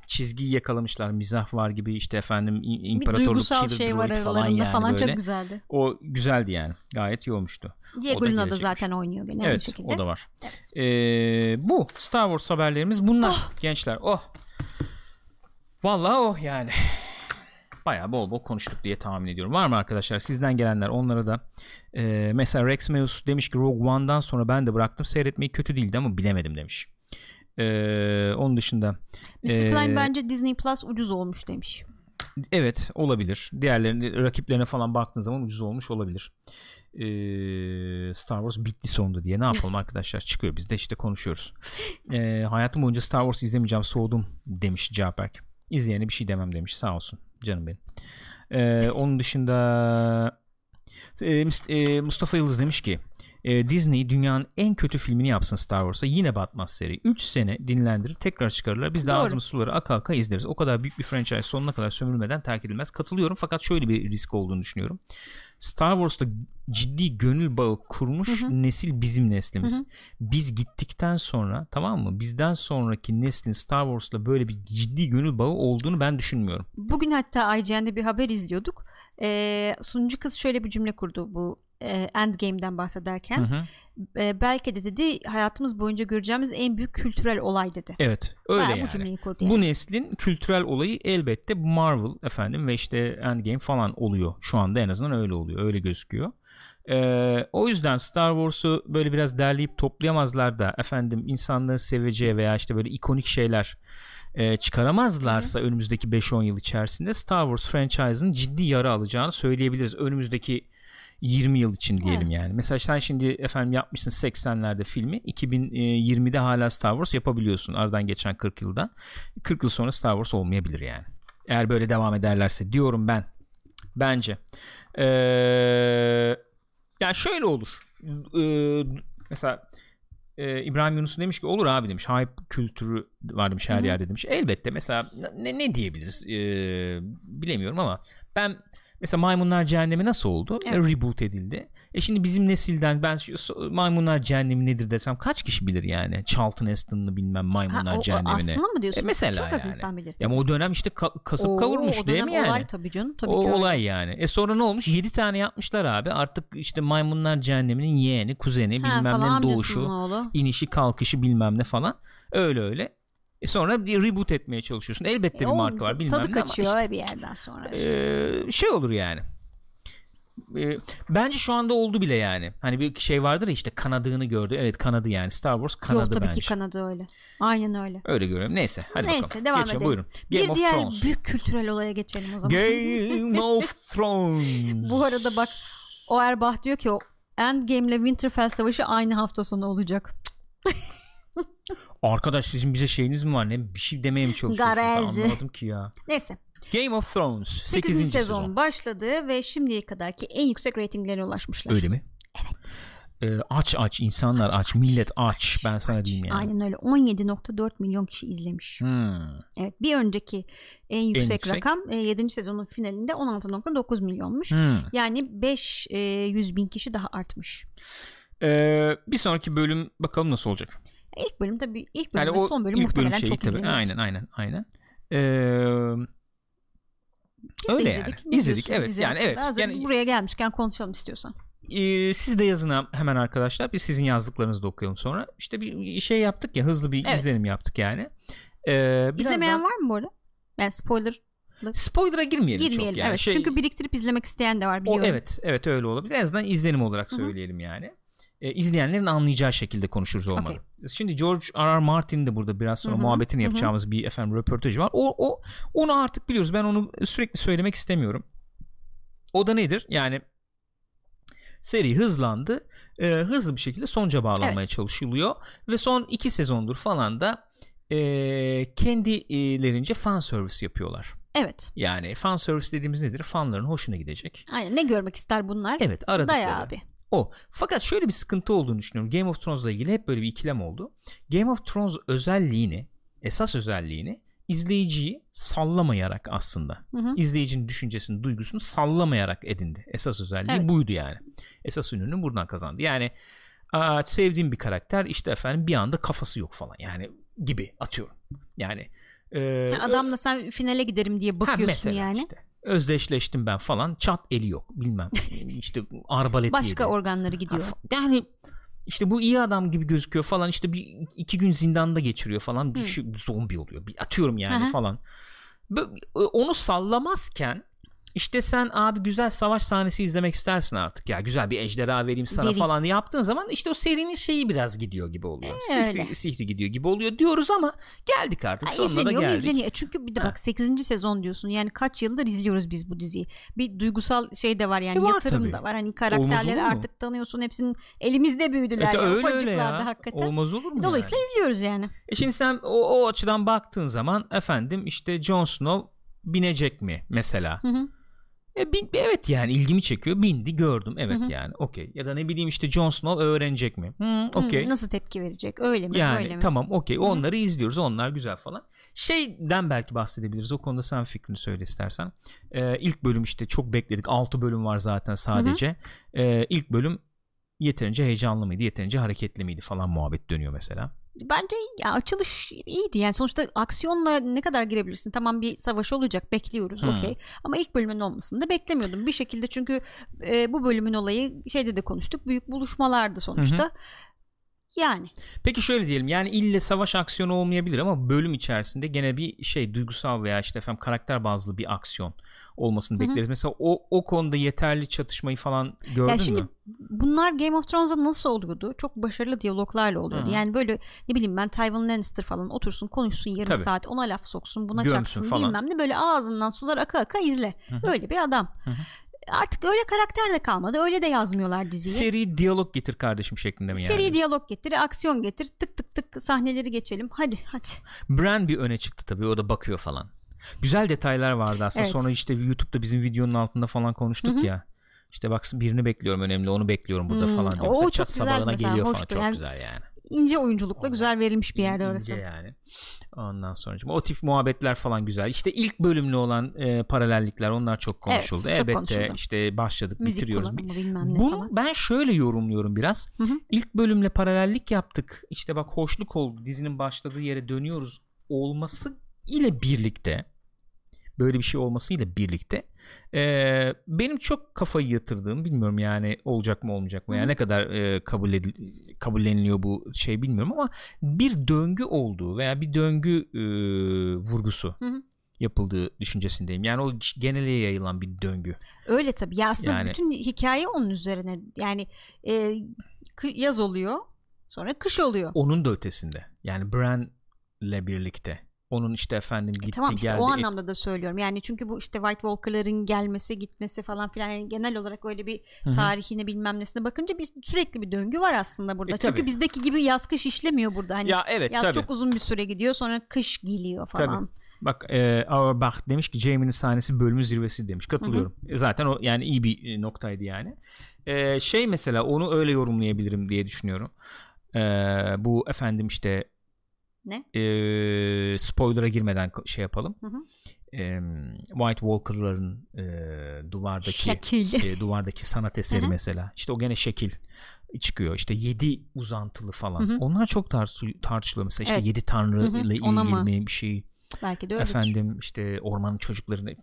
çizgiyi yakalamışlar mizah var gibi işte efendim i- Bir imparatorluk duygusal şey var falan falan, yani böyle. çok güzeldi. O güzeldi yani gayet iyi olmuştu. Diego Luna da zaten oynuyor gene aynı evet şekilde. o da var. Evet. Ee, bu Star Wars haberlerimiz bunlar gençler oh. Vallahi oh yani. Bayağı bol bol konuştuk diye tahmin ediyorum. Var mı arkadaşlar sizden gelenler onlara da e, mesela Rex Meus demiş ki Rogue One'dan sonra ben de bıraktım seyretmeyi kötü değildi ama bilemedim demiş. Ee, onun dışında Mr. Ee, Klein bence Disney Plus ucuz olmuş demiş. Evet olabilir. Diğerlerine rakiplerine falan baktığın zaman ucuz olmuş olabilir. Ee, Star Wars bitti sonunda diye ne yapalım arkadaşlar çıkıyor biz de işte konuşuyoruz. Ee, hayatım boyunca Star Wars izlemeyeceğim soğudum demiş Caberk. İzleyene bir şey demem demiş sağ olsun canım benim. Ee, onun dışında e, e, Mustafa Yıldız demiş ki e, Disney dünyanın en kötü filmini yapsın Star Wars'a yine batmaz seri. 3 sene dinlendirir tekrar çıkarırlar. Biz de Doğru. ağzımız suları aka aka izleriz. O kadar büyük bir franchise sonuna kadar sömürülmeden terk edilmez. Katılıyorum fakat şöyle bir risk olduğunu düşünüyorum. Star Wars'ta ciddi gönül bağı kurmuş Hı hı. nesil bizim neslimiz. Hı hı. Biz gittikten sonra tamam mı? Bizden sonraki neslin Star Wars'la böyle bir ciddi gönül bağı olduğunu ben düşünmüyorum. Bugün hatta IGN'de bir haber izliyorduk. Ee, sunucu kız şöyle bir cümle kurdu bu e, Endgame'den bahsederken. Hı hı. E, belki de dedi hayatımız boyunca göreceğimiz en büyük kültürel olay dedi. Evet, öyle yani. bu cümleyi kurdu yani. Bu neslin kültürel olayı elbette Marvel efendim ve işte Endgame falan oluyor. Şu anda en azından öyle oluyor. Öyle gözüküyor. Ee, o yüzden Star Wars'u böyle biraz derleyip toplayamazlar da efendim insanların seveceği veya işte böyle ikonik şeyler e, çıkaramazlarsa önümüzdeki 5-10 yıl içerisinde Star Wars franchise'ın ciddi yara alacağını söyleyebiliriz. Önümüzdeki 20 yıl için diyelim yani. Mesela sen şimdi efendim yapmışsın 80'lerde filmi 2020'de hala Star Wars yapabiliyorsun aradan geçen 40 yılda. 40 yıl sonra Star Wars olmayabilir yani. Eğer böyle devam ederlerse diyorum ben. Bence. Ee, yani şöyle olur. Ee, mesela e, İbrahim Yunus demiş ki olur abi demiş hype kültürü var demiş her Hı hı. yerde demiş. Elbette mesela ne, ne diyebiliriz E, bilemiyorum ama ben mesela Maymunlar Cehennemi nasıl oldu? Evet. E, Reboot edildi. E şimdi bizim nesilden ben Maymunlar Cehennemi nedir desem kaç kişi bilir yani? Charlton Heston'lı bilmem Maymunlar Ha, o, Cehennemini. aslında mı diyorsun? E mesela Çok az yani. insan bilir. Ya ama o dönem işte ka- kasıp Oo, kavurmuş değil mi yani? olay tabii canım. Tabii o ki öyle. olay yani. E sonra ne olmuş? 7 tane yapmışlar abi. Artık işte Maymunlar Cehenneminin yeğeni, kuzeni, Ha, bilmem ne doğuşu, inişi, kalkışı bilmem ne falan. Öyle öyle. E sonra bir reboot etmeye çalışıyorsun. Elbette E, bir marka var bilmem Tadı ne ama kaçıyor işte, bir yerden sonra. e, şey olur yani. E, bence şu anda oldu bile yani. Hani bir şey vardır ya işte kanadığını gördü. Evet kanadı yani. Star Wars kanadı Yok tabii bence. ki kanadı öyle. Aynen öyle. Öyle görüyorum. Neyse hadi Neyse, bakalım. devam Geçelim, edelim. Buyurun. Game bir of diğer Thrones. büyük kültürel olaya geçelim o zaman. Game of Thrones. Bu arada bak o Erbah diyor ki o Endgame ile Winterfell savaşı aynı hafta sonu olacak. Arkadaş sizin bize şeyiniz mi var ne bir şey demeye mi çalışıyorsunuz? Garajı. Anlamadım ki ya. Neyse. Game of Thrones 8. 8. sezon. sezon başladı ve şimdiye kadarki en yüksek reytinglere ulaşmışlar. Öyle mi? Evet. Ee, aç aç insanlar aç, millet aç ben sana diyeyim yani. Aynen öyle. 17.4 milyon kişi izlemiş. Hmm. Evet. Bir önceki en yüksek, yüksek. rakam e, 7. sezonun finalinde 16.9 milyonmuş. Hmm. Yani 500 bin kişi daha artmış. Ee, bir sonraki bölüm bakalım nasıl olacak. İlk bölüm tabii ilk bölüm Yani o son bölüm muhtemelen bölüm şeyi çok tabii. izleniyor. Aynen aynen aynen. Ee, Biz Öyle izledik. yani. İzledik, evet. bize? Yani evet. Yani- buraya gelmişken konuşalım istiyorsan. e, siz de yazın hemen arkadaşlar. Biz sizin yazdıklarınızı da okuyalım sonra. İşte bir şey yaptık ya hızlı bir Evet. izlenim yaptık yani. Ee, İzlemeyen daha- var mı bu arada? Yani spoiler Spoiler'a girmeyelim, girmeyelim. çok yani. evet. Şey- Çünkü biriktirip izlemek isteyen de var O biliyorum. evet evet öyle olabilir. En azından izlenim olarak söyleyelim yani. E, izleyenlerin anlayacağı şekilde konuşuruz olmalı. Okey. Şimdi George R. R. Martin de burada biraz sonra Hı hı, muhabbetini yapacağımız bir efendim röportajı var. O o onu artık biliyoruz. Ben onu sürekli söylemek istemiyorum. O da nedir? Yani seri hızlandı. E, hızlı bir şekilde sonuca bağlanmaya Evet. çalışılıyor ve son iki sezondur falan da e, kendilerince fan service yapıyorlar. Evet. Yani fan service dediğimiz nedir? Fanların hoşuna gidecek. Aynen. Ne görmek ister bunlar? Evet aradıkları. Daya abi. O. Fakat şöyle bir sıkıntı olduğunu düşünüyorum. Game of Thrones'la ilgili hep böyle bir ikilem oldu. Game of Thrones özelliğini, esas özelliğini izleyiciyi sallamayarak aslında. Hı hı. izleyicinin düşüncesini, duygusunu sallamayarak edindi. Esas özelliği Evet. buydu yani. Esas ününü buradan kazandı. Yani aa, sevdiğim bir karakter işte efendim bir anda kafası yok falan yani gibi atıyorum. Yani e, Adamla sen finale giderim diye Ha, bakıyorsun mesela yani. işte. Özdeşleştim ben falan. Çat eli yok. Bilmem. işte arbaleti Başka yedi. organları Ha, gidiyor. fa- Yani işte bu iyi adam gibi gözüküyor falan. İşte bir iki gün zindanda geçiriyor falan. Bir Hı. şey, zombi oluyor. Bir atıyorum yani Hı hı. falan. Bö- Onu sallamazken işte sen abi güzel savaş sahnesi izlemek istersin artık ya güzel bir ejderha vereyim sana Vereyim. falan yaptığın zaman işte o serinin şeyi biraz gidiyor gibi oluyor. Ee, öyle. sihri, sihri gidiyor gibi oluyor diyoruz ama geldik artık Ha, sonuna izleniyor geldik. izleniyor. E Çünkü bir de Ha. bak 8. sezon diyorsun. Yani kaç yıldır izliyoruz biz bu diziyi. Bir duygusal şey de var yani E var yatırım tabii. da var. Hani karakterleri artık tanıyorsun. Hepsinin elimizde büyüdüler. Yani, öyle öyle ya. hakikaten. Olmaz olur mu Dolayısıyla yani? izliyoruz yani. E şimdi sen o, o açıdan baktığın zaman efendim işte Jon Snow binecek mi mesela? Hı hı. E, bin- evet yani ilgimi çekiyor. Bindi gördüm. Evet Hı hı. yani okey. Ya da ne bileyim işte Jon Snow öğrenecek mi? Hı, okey. Nasıl tepki verecek? Öyle mi? Yani böyle mi? tamam okey. Onları izliyoruz. Onlar güzel falan. Şeyden belki bahsedebiliriz. O konuda sen fikrini söyle istersen. Ee, ilk bölüm işte çok bekledik. 6 bölüm var zaten sadece. Ee, ilk bölüm yeterince heyecanlı mıydı? Yeterince hareketli miydi falan muhabbet dönüyor mesela. Bence ya açılış iyiydi. Yani sonuçta aksiyonla ne kadar girebilirsin? Tamam bir savaş olacak bekliyoruz Hmm. okey. Ama ilk bölümün olmasını da beklemiyordum. Bir şekilde çünkü e, bu bölümün olayı şeyde de konuştuk. Büyük buluşmalardı sonuçta. Yani Peki şöyle diyelim yani ille savaş aksiyonu olmayabilir ama bölüm içerisinde gene bir şey duygusal veya işte efendim karakter bazlı bir aksiyon olmasını Hı hı. bekleriz. Mesela o o konuda yeterli çatışmayı falan gördün yani şimdi mü? bunlar Game of Thrones'da nasıl oluyordu? Çok başarılı diyaloglarla oluyordu. Hı. Yani böyle ne bileyim ben Tywin Lannister falan otursun konuşsun yarım Tabii. saat ona laf soksun buna Gömsün çaksın falan. bilmem ne böyle ağzından sular aka aka izle. Hı hı. Öyle bir adam. Hı hı. Artık öyle karakter de kalmadı. Öyle de yazmıyorlar diziyi. Seri diyalog getir kardeşim şeklinde mi yani? Seri diyalog getir, aksiyon getir, tık tık tık sahneleri geçelim. Hadi hadi. Bran bir öne çıktı tabii o da bakıyor falan. Güzel detaylar vardı aslında. Evet. Sonra işte YouTube'da bizim videonun altında falan konuştuk Hı hı. ya. İşte bak birini bekliyorum önemli onu bekliyorum burada Hmm, falan diyor. o Mesela çok çat güzel mesela, geliyor hoş falan çok yani- güzel yani. ince oyunculukla güzel verilmiş bir yerde orası. İnce yani. Ondan sonra o tip muhabbetler falan güzel. İşte ilk bölümlü olan e, paralellikler onlar çok konuşuldu. Evet, çok Elbette konuşuldu. işte başladık Müzik bitiriyoruz. Bunu falan. ben şöyle yorumluyorum biraz. Hı hı. İlk bölümle paralellik yaptık. İşte bak hoşluk oldu. Dizinin başladığı yere dönüyoruz olması ile birlikte böyle bir şey olması ile birlikte e, benim çok kafayı yatırdığım bilmiyorum yani olacak mı olmayacak mı yani ne kadar e, kabul edil- kabulleniliyor bu şey bilmiyorum ama bir döngü olduğu veya bir döngü e, vurgusu Hı hı. yapıldığı düşüncesindeyim. Yani o genele yayılan bir döngü. Öyle tabii. Ya aslında Yani- bütün hikaye onun üzerine. Yani e, yaz oluyor. Sonra kış oluyor. Onun da ötesinde. Yani Bran'le birlikte. Onun işte efendim gitti E tamam işte geldi. o et- anlamda da söylüyorum. Yani çünkü bu işte White Walker'ların gelmesi gitmesi falan filan yani genel olarak öyle bir Hı hı. tarihine bilmem nesine bakınca bir sürekli bir döngü var aslında burada. E, çünkü tabii. bizdeki gibi yaz kış işlemiyor burada. Hani Ya evet yaz tabii. çok uzun bir süre gidiyor sonra kış geliyor falan. Bak e, Auerbach demiş ki Jamie'nin sahnesi bölümün zirvesi demiş. Katılıyorum. E, Zaten o yani iyi bir e, noktaydı yani. E, şey mesela onu öyle yorumlayabilirim diye düşünüyorum. E, bu efendim işte Ne? E, spoiler'a girmeden şey yapalım. Hı hı. E, White Walker'ların e, duvardaki Şekil. e, duvardaki sanat eseri Hı hı. mesela. İşte o gene şekil çıkıyor. İşte yedi uzantılı falan. Hı hı. Onlar çok tartış- tartışılıyor mesela. İşte Evet. yedi tanrı Hı hı. ile ilgili bir şey. Belki de öyledir. Efendim işte ormanın çocuklarını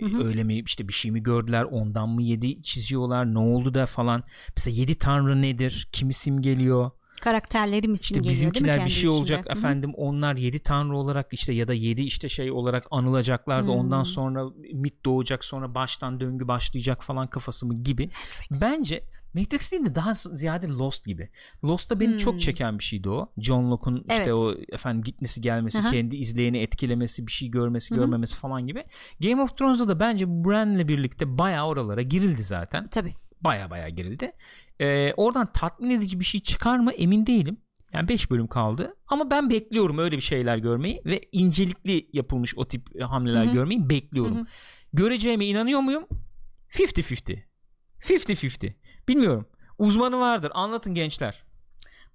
hı. öyle mi işte bir şey mi gördüler ondan mı yedi çiziyorlar ne oldu da falan. Mesela yedi tanrı nedir? Kimi simgeliyor? Karakterleri mi İşte bizimkiler bir şey olacak içinde? Hı hı. efendim onlar yedi tanrı olarak işte ya da yedi işte şey olarak anılacaklar da Hmm. ondan sonra mit doğacak sonra baştan döngü başlayacak falan kafası mı gibi. Matrix. Bence Matrix değil de daha ziyade Lost gibi. Lost'ta beni Hmm. çok çeken bir şeydi o. John Locke'un işte Evet. o efendim gitmesi gelmesi, Aha. kendi izleyeni etkilemesi, bir şey görmesi, Hı hı. görmemesi falan gibi. Game of Thrones'da da bence Bran'le birlikte bayağı oralara girildi zaten. Tabii. Baya baya girildi. Ee, oradan tatmin edici bir şey çıkar mı emin değilim. Yani 5 bölüm kaldı ama ben bekliyorum öyle bir şeyler görmeyi ve incelikli yapılmış o tip e, hamleler Hı hı. görmeyi bekliyorum. Hı hı. Göreceğime inanıyor muyum? 50-50. 50-50. Bilmiyorum. Uzmanı vardır. Anlatın gençler.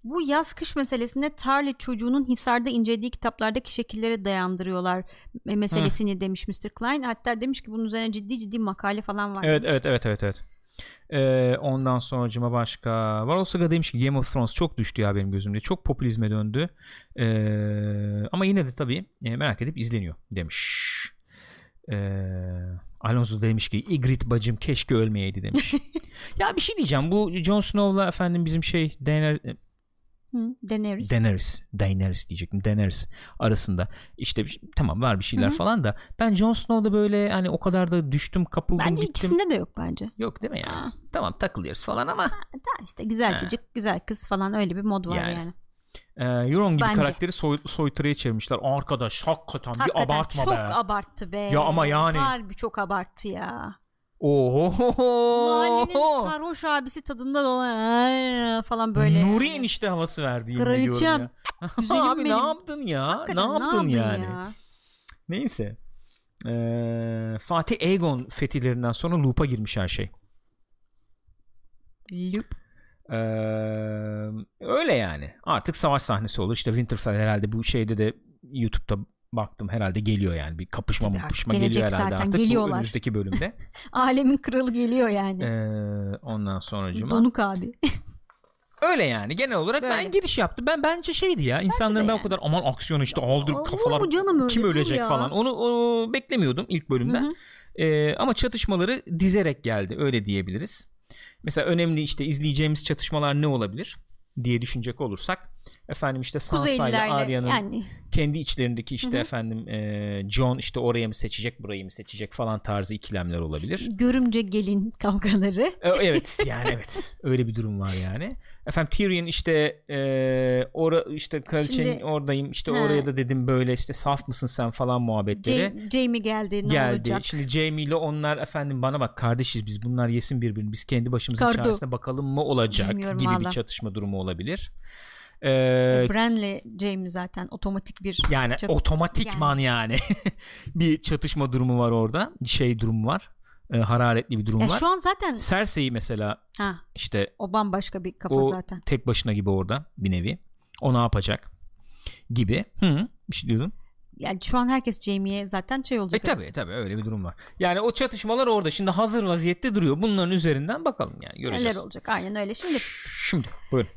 Bu yaz kış meselesinde Tarly çocuğunun Hisar'da incelediği kitaplardaki şekillere dayandırıyorlar me- meselesini demiş Mr. Klein. Hatta demiş ki bunun üzerine ciddi ciddi makale falan var. Evet demiş. evet evet evet evet. Ee, ondan sonracıma başka Varol Saga demiş ki Game of Thrones çok düştü ya benim gözümde. Çok popülizme döndü. Ee, ama yine de tabii e, merak edip izleniyor demiş. Ee, Alonso demiş ki Ygritte bacım keşke ölmeyeydi demiş. ya bir şey diyeceğim. Bu Jon Snow'la efendim bizim şey Daener, Hı, Daenerys. Daenerys, Daenerys diyecektim. Daenerys arasında işte bir- tamam var bir şeyler Hı hı. falan da ben Jon Snow'da böyle hani o kadar da düştüm kapıldım Bence gittim. ikisinde de yok bence. Yok değil mi yani? Aa. Tamam takılıyoruz falan ama Tamam işte güzel Ha. çocuk, güzel kız falan öyle bir mod var Yani. yani. e, Euron gibi Bence. karakteri soy, soytarıya çevirmişler. Arkadaş hakikaten, bir Hakikaten abartma çok be. abarttı be. Ya ama yani- Harbi çok abarttı ya. Oho. Mahallenin sarhoş abisi tadında dolan falan böyle. Nuri enişte havası verdi yemin Kraliçem, ediyorum ya. güzelim Abi benim. ne yaptın ya? Hakikaten ne yaptın yani? ya? Neyse. Ee, Fatih Aegon fethihlerinden sonra loop'a girmiş her şey. Lup. Ee, öyle yani. Artık savaş sahnesi olur. İşte Winterfell herhalde bu şeyde de YouTube'da baktım herhalde geliyor yani. Bir kapışma Tabii kapışma geliyor herhalde zaten, artık. Bu geliyorlar. önümüzdeki bölümde. Alemin kralı geliyor yani. Ee, ondan sonracıma. Donuk abi. Öyle yani genel olarak Böyle. ben giriş yaptı. Ben bence şeydi ya. insanların de ben o yani. kadar aman aksiyon işte aldır kafalar mu canım öyle, kim ölecek ya. falan. Onu, onu beklemiyordum ilk bölümden. Hı hı. Ee, ama çatışmaları dizerek geldi öyle diyebiliriz. Mesela önemli işte izleyeceğimiz çatışmalar ne olabilir diye düşünecek olursak efendim işte Sansa ile Arya'nın yani kendi içlerindeki işte Hı hı. efendim e, John işte oraya mı seçecek burayı mı seçecek falan tarzı ikilemler olabilir. görümce gelin kavgaları. E, evet yani evet öyle bir durum var yani. Efendim Tyrion işte e, ora işte kraliçenin Şimdi- oradayım işte Ha. oraya da dedim böyle işte saf mısın sen falan muhabbetleri Ja- Jamie geldi ne geldi. olacak? Şimdi Jamie ile onlar efendim bana bak kardeşiz biz bunlar yesin birbirini biz kendi başımızın Kardo. çaresine bakalım mı olacak Bilmiyorum gibi bir valla. çatışma durumu olabilir. Ee, Bran'le Jamie zaten otomatik bir yani çat- otomatikman yani, bir çatışma durumu var orada. Şey durumu var. Ee, hararetli bir durum Ya var. şu an zaten Cersei mesela ha işte o bambaşka bir kafa o zaten. tek başına gibi orada bir nevi. O ne yapacak? Gibi. Hı, bir şey diyordun. Yani şu an herkes Jamie'ye zaten şey E olacak. tabi tabi öyle bir durum var. Yani o çatışmalar orada şimdi hazır vaziyette duruyor. Bunların üzerinden bakalım yani göreceğiz. Neler olacak aynen öyle. Şimdi Şimdi buyurun.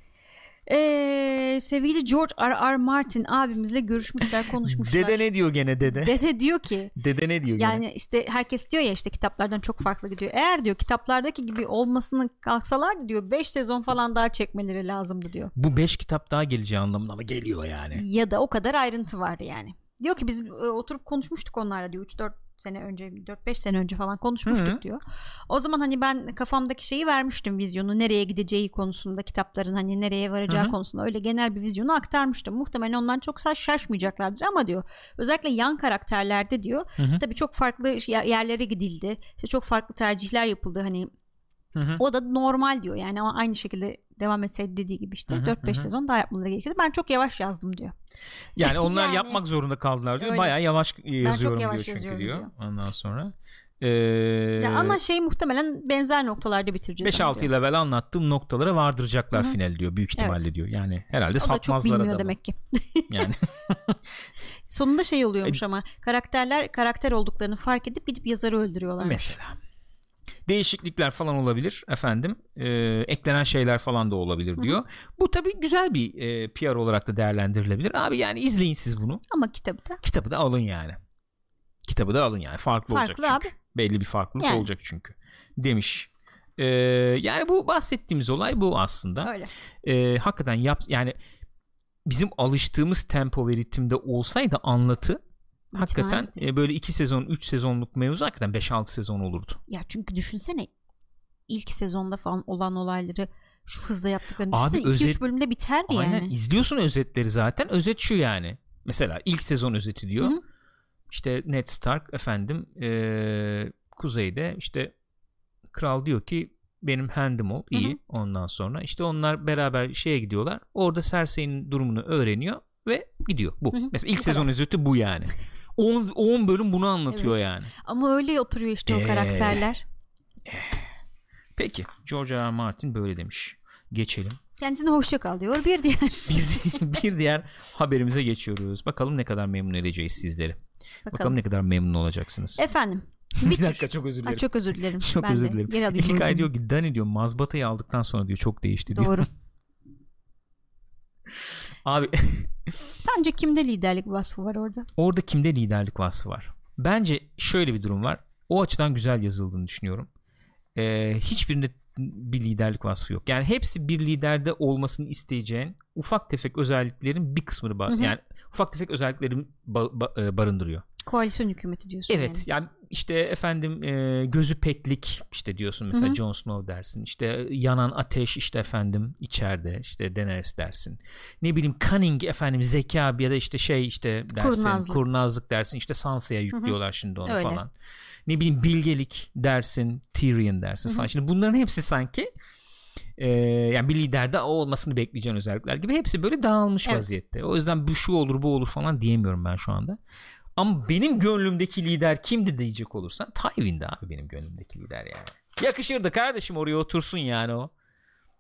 Ee, sevgili George R. R. Martin abimizle görüşmüşler konuşmuşlar. Dede ne diyor gene dede? Dede diyor ki Dede ne diyor gene? yani işte herkes diyor ya işte kitaplardan çok farklı gidiyor. Eğer diyor kitaplardaki gibi olmasını kalksalardı diyor 5 sezon falan daha çekmeleri lazımdı diyor. Bu 5 kitap daha geleceği anlamına mı geliyor yani? Ya da o kadar ayrıntı var yani. Diyor ki biz e, oturup konuşmuştuk onlarla diyor 3-4 sene önce 4-5 sene önce falan konuşmuştuk Hı hı. diyor. O zaman hani ben kafamdaki şeyi vermiştim vizyonu nereye gideceği konusunda kitapların hani nereye varacağı Hı hı. konusunda öyle genel bir vizyonu aktarmıştım. Muhtemelen ondan çok şaşmayacaklardır ama diyor özellikle yan karakterlerde diyor Hı hı. tabii çok farklı yer- yerlere gidildi. İşte çok farklı tercihler yapıldı hani Hı hı. o da normal diyor yani ama aynı şekilde devam etseydi dediği gibi işte Hı hı, 4-5 hı hı. sezon daha yapmaları gerekiyordu. Ben çok yavaş yazdım diyor. Yani onlar Yani- yapmak zorunda kaldılar diyor. Öyle. Bayağı yavaş yazıyorum yavaş diyor çünkü yazıyorum diyor. diyor. Ondan sonra. Ee, Ya ama şey muhtemelen benzer noktalarda bitireceğiz. 5-6 diyor. level anlattığım noktalara vardıracaklar Hı hı. final diyor. Büyük ihtimalle Evet. diyor. Yani herhalde O da çok satmazlar bilmiyor adamı. demek ki. Yani Sonunda şey oluyormuş E- ama karakterler karakter olduklarını fark edip gidip yazarı öldürüyorlarmış. mesela. Değişiklikler falan olabilir efendim. Ee, eklenen şeyler falan da olabilir diyor. Bu tabii güzel bir e, PR olarak da değerlendirilebilir. Abi yani izleyin siz bunu. Ama kitabı da Kitabı da alın yani. Kitabı da alın yani. Farklı, olacak Farklı çünkü. Belli bir farklılık Yani. olacak çünkü. Demiş. Ee, yani bu bahsettiğimiz olay bu aslında. öyle. Ee, hakikaten yap yani bizim alıştığımız tempo ve ritimde olsaydı anlatı hakikaten e, böyle 2 sezon 3 sezonluk mevzu hakikaten 5-6 sezon olurdu. Ya çünkü düşünsene ilk sezonda falan olan olayları şu hızla yaptıklarını Abi düşünsene 2-3 özet- bölümde biterdi Aynen yani. izliyorsun özetleri zaten özet şu yani. Mesela ilk sezon özeti diyor. Hı hı. İşte Ned Stark efendim e, kuzeyde işte kral diyor ki benim handım ol iyi Hı hı. ondan sonra işte onlar beraber şeye gidiyorlar orada Cersei'nin durumunu öğreniyor ve gidiyor bu. Hı hı. Mesela ilk Bu sezon özeti bu yani. 10 10 bölüm bunu anlatıyor Evet. yani. Ama öyle oturuyor işte o Ee, karakterler. Peki George R. R. Martin böyle demiş. Geçelim. Kendisine hoşça kal diyor. Bir diğer Bir, bir diğer haberimize geçiyoruz. Bakalım ne kadar memnun edeceğiz sizleri. Bakalım, bakalım. ne kadar memnun olacaksınız. Efendim. bir dakika çok özür Ay, dilerim. çok özür dilerim. Çok ben özür de. dilerim. Geri alayım. İlkay diyor ki Dani diyor mazbatayı aldıktan sonra diyor çok değişti diyor. Doğru. Abi Sence kimde liderlik vasfı var orada? orada kimde liderlik vasfı var? Bence şöyle bir durum var. O açıdan güzel yazıldığını düşünüyorum. Ee, hiçbirinde bir liderlik vasfı yok. Yani hepsi bir liderde olmasını isteyeceğin ufak tefek özelliklerin bir kısmını ba- Hı hı. yani ufak tefek özelliklerin ba- ba- e, barındırıyor. Koalisyon hükümeti diyorsun Evet yani işte efendim e, gözü peklik işte diyorsun mesela Hı hı. Jon Snow dersin işte yanan ateş işte efendim içeride işte Daenerys dersin ne bileyim cunning efendim zeka ya da işte şey işte dersin Kurnazlık. kurnazlık, dersin işte Sansa'ya yüklüyorlar şimdi onu Öyle. falan ne bileyim bilgelik dersin Tyrion dersin Hı hı. falan şimdi bunların hepsi sanki e, yani bir liderde o olmasını bekleyeceğin özellikler gibi hepsi böyle dağılmış Evet. vaziyette o yüzden bu şu olur bu olur falan diyemiyorum ben şu anda ama benim gönlümdeki lider kimdi diyecek olursan Tywin'di abi benim gönlümdeki lider yani. Yakışırdı kardeşim oraya otursun yani o.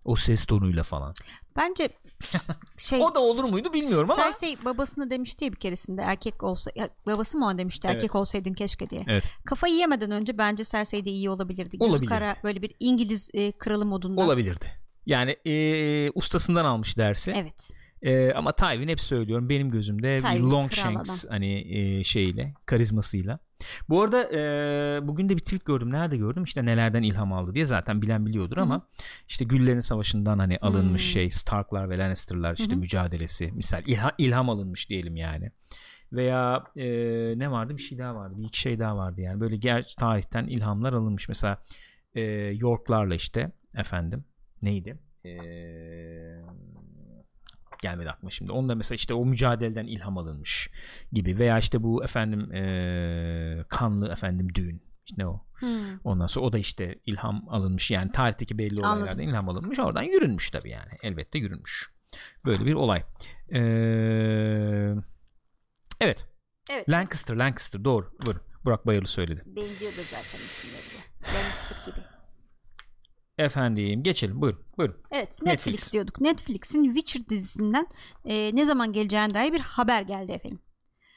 O ses tonuyla falan. Bence şey O da olur muydu bilmiyorum ama. Cersei babasına demişti ya bir keresinde erkek olsa ya babası mı ona demişti erkek Evet. olsaydın keşke diye. Evet Kafayı yemeden önce bence Cersei de iyi olabilirdi. Gözü Olabilirdi. kara böyle bir İngiliz e, kralı modunda. olabilirdi. Yani e, ustasından almış dersi. Evet. E, ama Tywin hep söylüyorum benim gözümde Tywin, bir Longshanks hani e, şeyle karizmasıyla. Bu arada e, bugün de bir tweet gördüm. Nerede gördüm? İşte nelerden ilham aldı diye zaten bilen biliyordur ama işte Güllerin Savaşı'ndan hani alınmış Hmm. şey Starklar ve Lannister'lar işte Hı hı. mücadelesi. Misal ilha- ilham alınmış diyelim yani. Veya e, ne vardı? Bir şey daha vardı. Bir iki şey daha vardı yani. Böyle ger tarihten ilhamlar alınmış. Mesela e, Yorklarla işte efendim neydi? Eee gelmedi aklıma şimdi. Onda mesela işte o mücadeleden ilham alınmış gibi. Veya işte bu efendim eee, kanlı efendim düğün. İşte ne o? Hmm. ondan sonra o da işte ilham alınmış. Yani tarihteki belli Anladım. olaylardan ilham alınmış. Oradan yürünmüş tabii yani. Elbette yürünmüş. Böyle bir olay. Eee, evet. Evet. Lancaster Lancaster. Doğru. Buyurun. Burak Bayırlı söyledi. Benziyor da zaten isimleri de. Lannister gibi. Efendim geçelim buyurun buyurun. Evet Netflix, Netflix. diyorduk. Netflix'in Witcher dizisinden e, ne zaman geleceğine dair bir haber geldi efendim.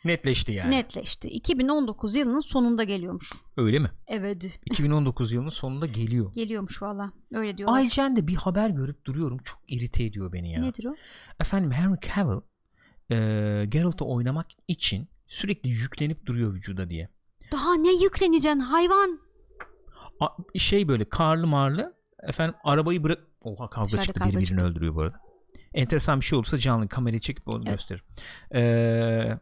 Netleşti yani. Netleşti. 2019 yılının sonunda geliyormuş. Öyle mi? Evet. 2019 yılının sonunda geliyor. Geliyormuş valla. Öyle diyorlar. Ayrıca de bir haber görüp duruyorum. Çok irite ediyor beni ya. Nedir o? Efendim Henry Cavill e, Geralt'ı oynamak için sürekli yüklenip duruyor vücuda diye. Daha ne yükleneceksin hayvan? A- şey böyle karlı marlı efendim arabayı bırak Oha kavga Dışarıda çıktı kavga biri çıktı. öldürüyor bu arada. Enteresan bir şey olursa canlı kamerayı çekip onu Evet. gösterir. Ee,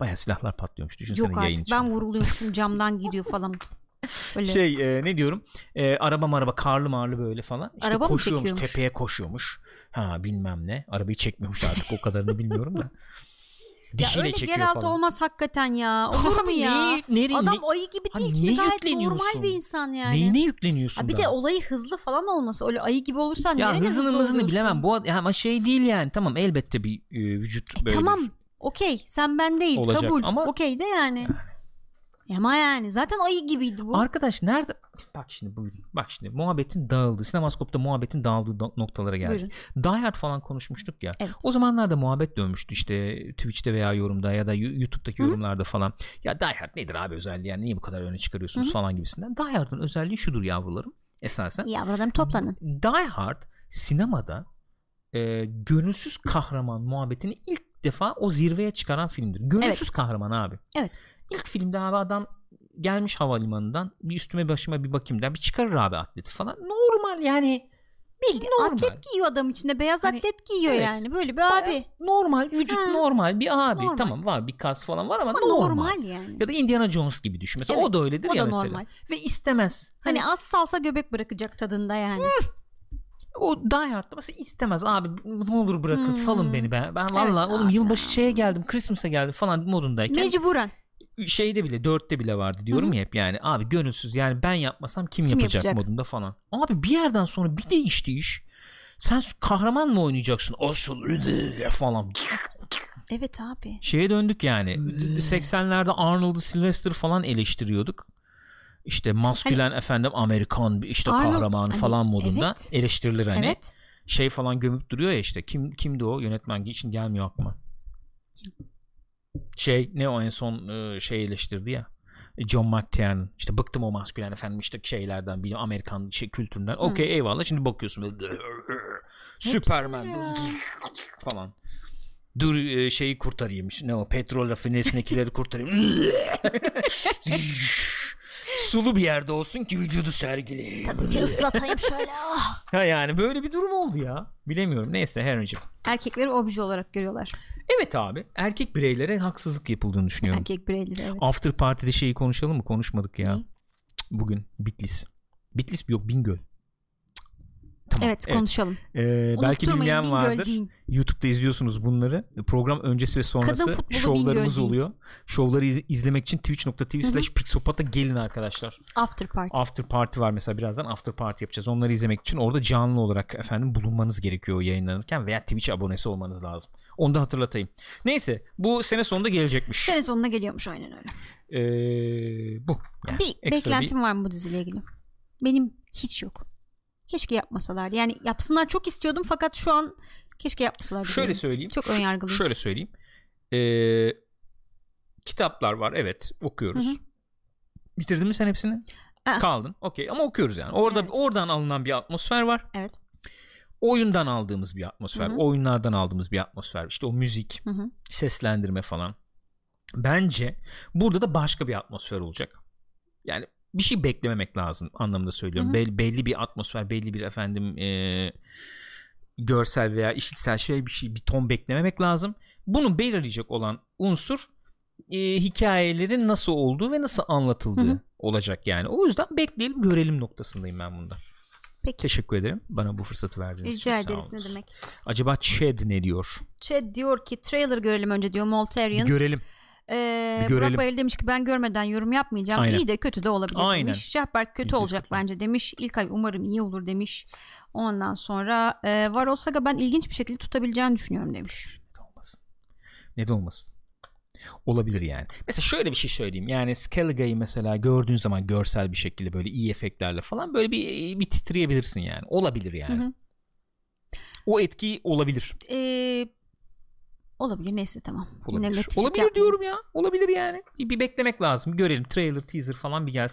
Baya silahlar patlıyormuş düşünsene Yok artık ben vuruluyormuşum camdan gidiyor falan. Öyle. Şey e, ne diyorum e, araba maraba karlı marlı böyle falan işte Araba koşuyormuş tepeye koşuyormuş ha bilmem ne arabayı çekmiyormuş artık o kadarını bilmiyorum da ya dişiyle öyle çekiyor Geralt falan olmaz hakikaten ya. Olur mu ya? neye- nereye- Adam ne- ayı gibi Ha, değil ki gayet normal bir insan yani. neyine yükleniyorsun Ha, bir da? de olayı hızlı falan olması. Öyle ayı gibi olursan ya nereye hızını hızlı oluyorsun? bilemem bu ya ama şey değil yani tamam elbette bir e, vücut E, böyle tamam okey sen ben değil Olacak kabul ama- okey de yani. Ama yani zaten ayı gibiydi bu. Arkadaş nerede? Bak şimdi buyurun. Bak şimdi muhabbetin dağıldı. Sinemaskopta muhabbetin dağıldığı noktalara geldik. Buyurun. Die Hard falan konuşmuştuk ya. Evet. O zamanlarda muhabbet dönmüştü işte Twitch'te veya yorumda ya da YouTube'daki Hı. yorumlarda falan. Ya Die Hard nedir abi özelliği yani niye bu kadar öne çıkarıyorsunuz Hı hı. falan gibisinden. Die Hard'ın özelliği şudur yavrularım esasen. Yavrularım toplanın. Die Hard sinemada e, gönülsüz kahraman muhabbetini ilk defa o zirveye çıkaran filmdir. Gönülsüz kahraman abi. Evet. İlk filmde abi adam gelmiş havalimanından bir üstüme başıma bir bakayım der. Bir çıkarır abi atleti falan. Normal yani Bildiğin Normal. atlet giyiyor adam içinde beyaz Hani, atlet giyiyor evet. yani böyle bir abi. normal vücut Ha. normal bir abi. Normal. Tamam var bir kas falan var ama, Ama normal. normal. yani. Ya da Indiana Jones gibi düşün. Mesela Evet, o da öyledir o ya da mesela. normal. Ve istemez. Hani, Hani az salsa göbek bırakacak tadında yani. o Die Hard'da mesela istemez abi ne olur bırakın Hmm. salın beni ben. Ben valla Evet oğlum abi yılbaşı şeye geldim Christmas'a geldim falan modundayken. Mecburen. Şeyde bile dörtte bile vardı diyorum ya hep yani abi gönülsüz yani ben yapmasam kim, Kim yapacak, yapacak? modunda falan. Abi bir yerden sonra bir değişti iş. Sen kahraman mı oynayacaksın? Asıl falan. Evet abi. Şeye döndük yani. 80'lerde Arnold'u Sylvester falan eleştiriyorduk. İşte maskülen efendim Amerikan işte Arnold- kahramanı hani, falan modunda evet. eleştirilir hani. Evet. Şey falan gömüp duruyor ya işte. Kim kimdi o yönetmen için gelmiyor aklıma. Şey ne o en son e, şey eleştirdi ya. John McTiernan işte bıktım o maskülen efendim işte şeylerden bir Amerikan şey kültüründen. Okey eyvallah şimdi bakıyorsun Superman falan. Dur e, şeyi kurtarayım. Ne o petrol rafinesindekileri kurtarayım. Sulu bir yerde olsun ki vücudu sergileyeyim. Bir ıslatayım şöyle. ah. Ha yani böyle bir durum oldu ya. Bilemiyorum. Neyse Henry'cim. Erkekleri obje olarak görüyorlar. Evet abi. Erkek bireylere haksızlık yapıldığını düşünüyorum. Erkek bireyleri evet. After Party'de şeyi konuşalım mı? Konuşmadık ya. Ne? Bugün Bitlis. Bitlis yok Bingöl. Tamam. Evet konuşalım. Ee, belki bilmeyen Bingöl vardır. deyin. YouTube'da izliyorsunuz bunları. Program öncesi ve sonrası şovlarımız Bingöl oluyor. Şovları iz- izlemek için twitch.tv slash pixopata gelin arkadaşlar. After party. After party var mesela birazdan after party yapacağız. Onları izlemek için orada canlı olarak efendim bulunmanız gerekiyor yayınlanırken veya Twitch abonesi olmanız lazım. Onu da hatırlatayım. Neyse bu sene sonunda gelecekmiş. Sene sonuna geliyormuş aynen öyle. Ee, bu. Yani Bir beklentim var mı bu diziyle ilgili? Benim hiç yok. Keşke yapmasalar. Yani yapsınlar çok istiyordum fakat şu an keşke yapmasalar. Şöyle diyorum. söyleyeyim. Çok önyargılıyım. Şöyle söyleyeyim. Ee, kitaplar var evet okuyoruz. Hı hı. Bitirdin mi sen hepsini? Aa. Kaldın. Okey ama okuyoruz yani. Orada Evet. oradan alınan bir atmosfer var. Evet. Oyundan aldığımız bir atmosfer. Hı hı. Oyunlardan aldığımız bir atmosfer. İşte o müzik, Hı hı. seslendirme falan. Bence burada da başka bir atmosfer olacak. Yani bir şey beklememek lazım anlamında söylüyorum. Hı hı. Bel- belli bir atmosfer, belli bir efendim e, görsel veya işitsel şey bir şey bir ton beklememek lazım. Bunu belirleyecek olan unsur e, hikayelerin nasıl olduğu ve nasıl anlatıldığı Hı hı. olacak yani. O yüzden bekleyelim görelim noktasındayım ben bunda. Peki. Teşekkür ederim bana bu fırsatı verdiğiniz için. Rica ederiz ne demek. Acaba Chad ne diyor? Chad diyor ki trailer görelim önce diyor Bir Moltarian. görelim. Ee, bir görelim. Burak Bayır demiş ki ben görmeden yorum yapmayacağım. Aynen. İyi de kötü de olabilir Aynen. demiş. Şahberk kötü İyi olacak kötü. bence demiş. İlkay umarım iyi olur demiş. Ondan sonra e, Varol Saga ben ilginç bir şekilde tutabileceğini düşünüyorum demiş. Neden olmasın? Neden olmasın? Olabilir yani. Mesela şöyle bir şey söyleyeyim. Yani Scaliga'yı mesela gördüğün zaman görsel bir şekilde böyle iyi efektlerle falan böyle bir bir titreyebilirsin yani. Olabilir yani. Hı hı. O etki olabilir. Ee, olabilir neyse tamam. Olabilir. Olabilir yapmayayım. diyorum ya. Olabilir yani. Bir, bir beklemek lazım. Görelim. Trailer, teaser falan bir gelsin.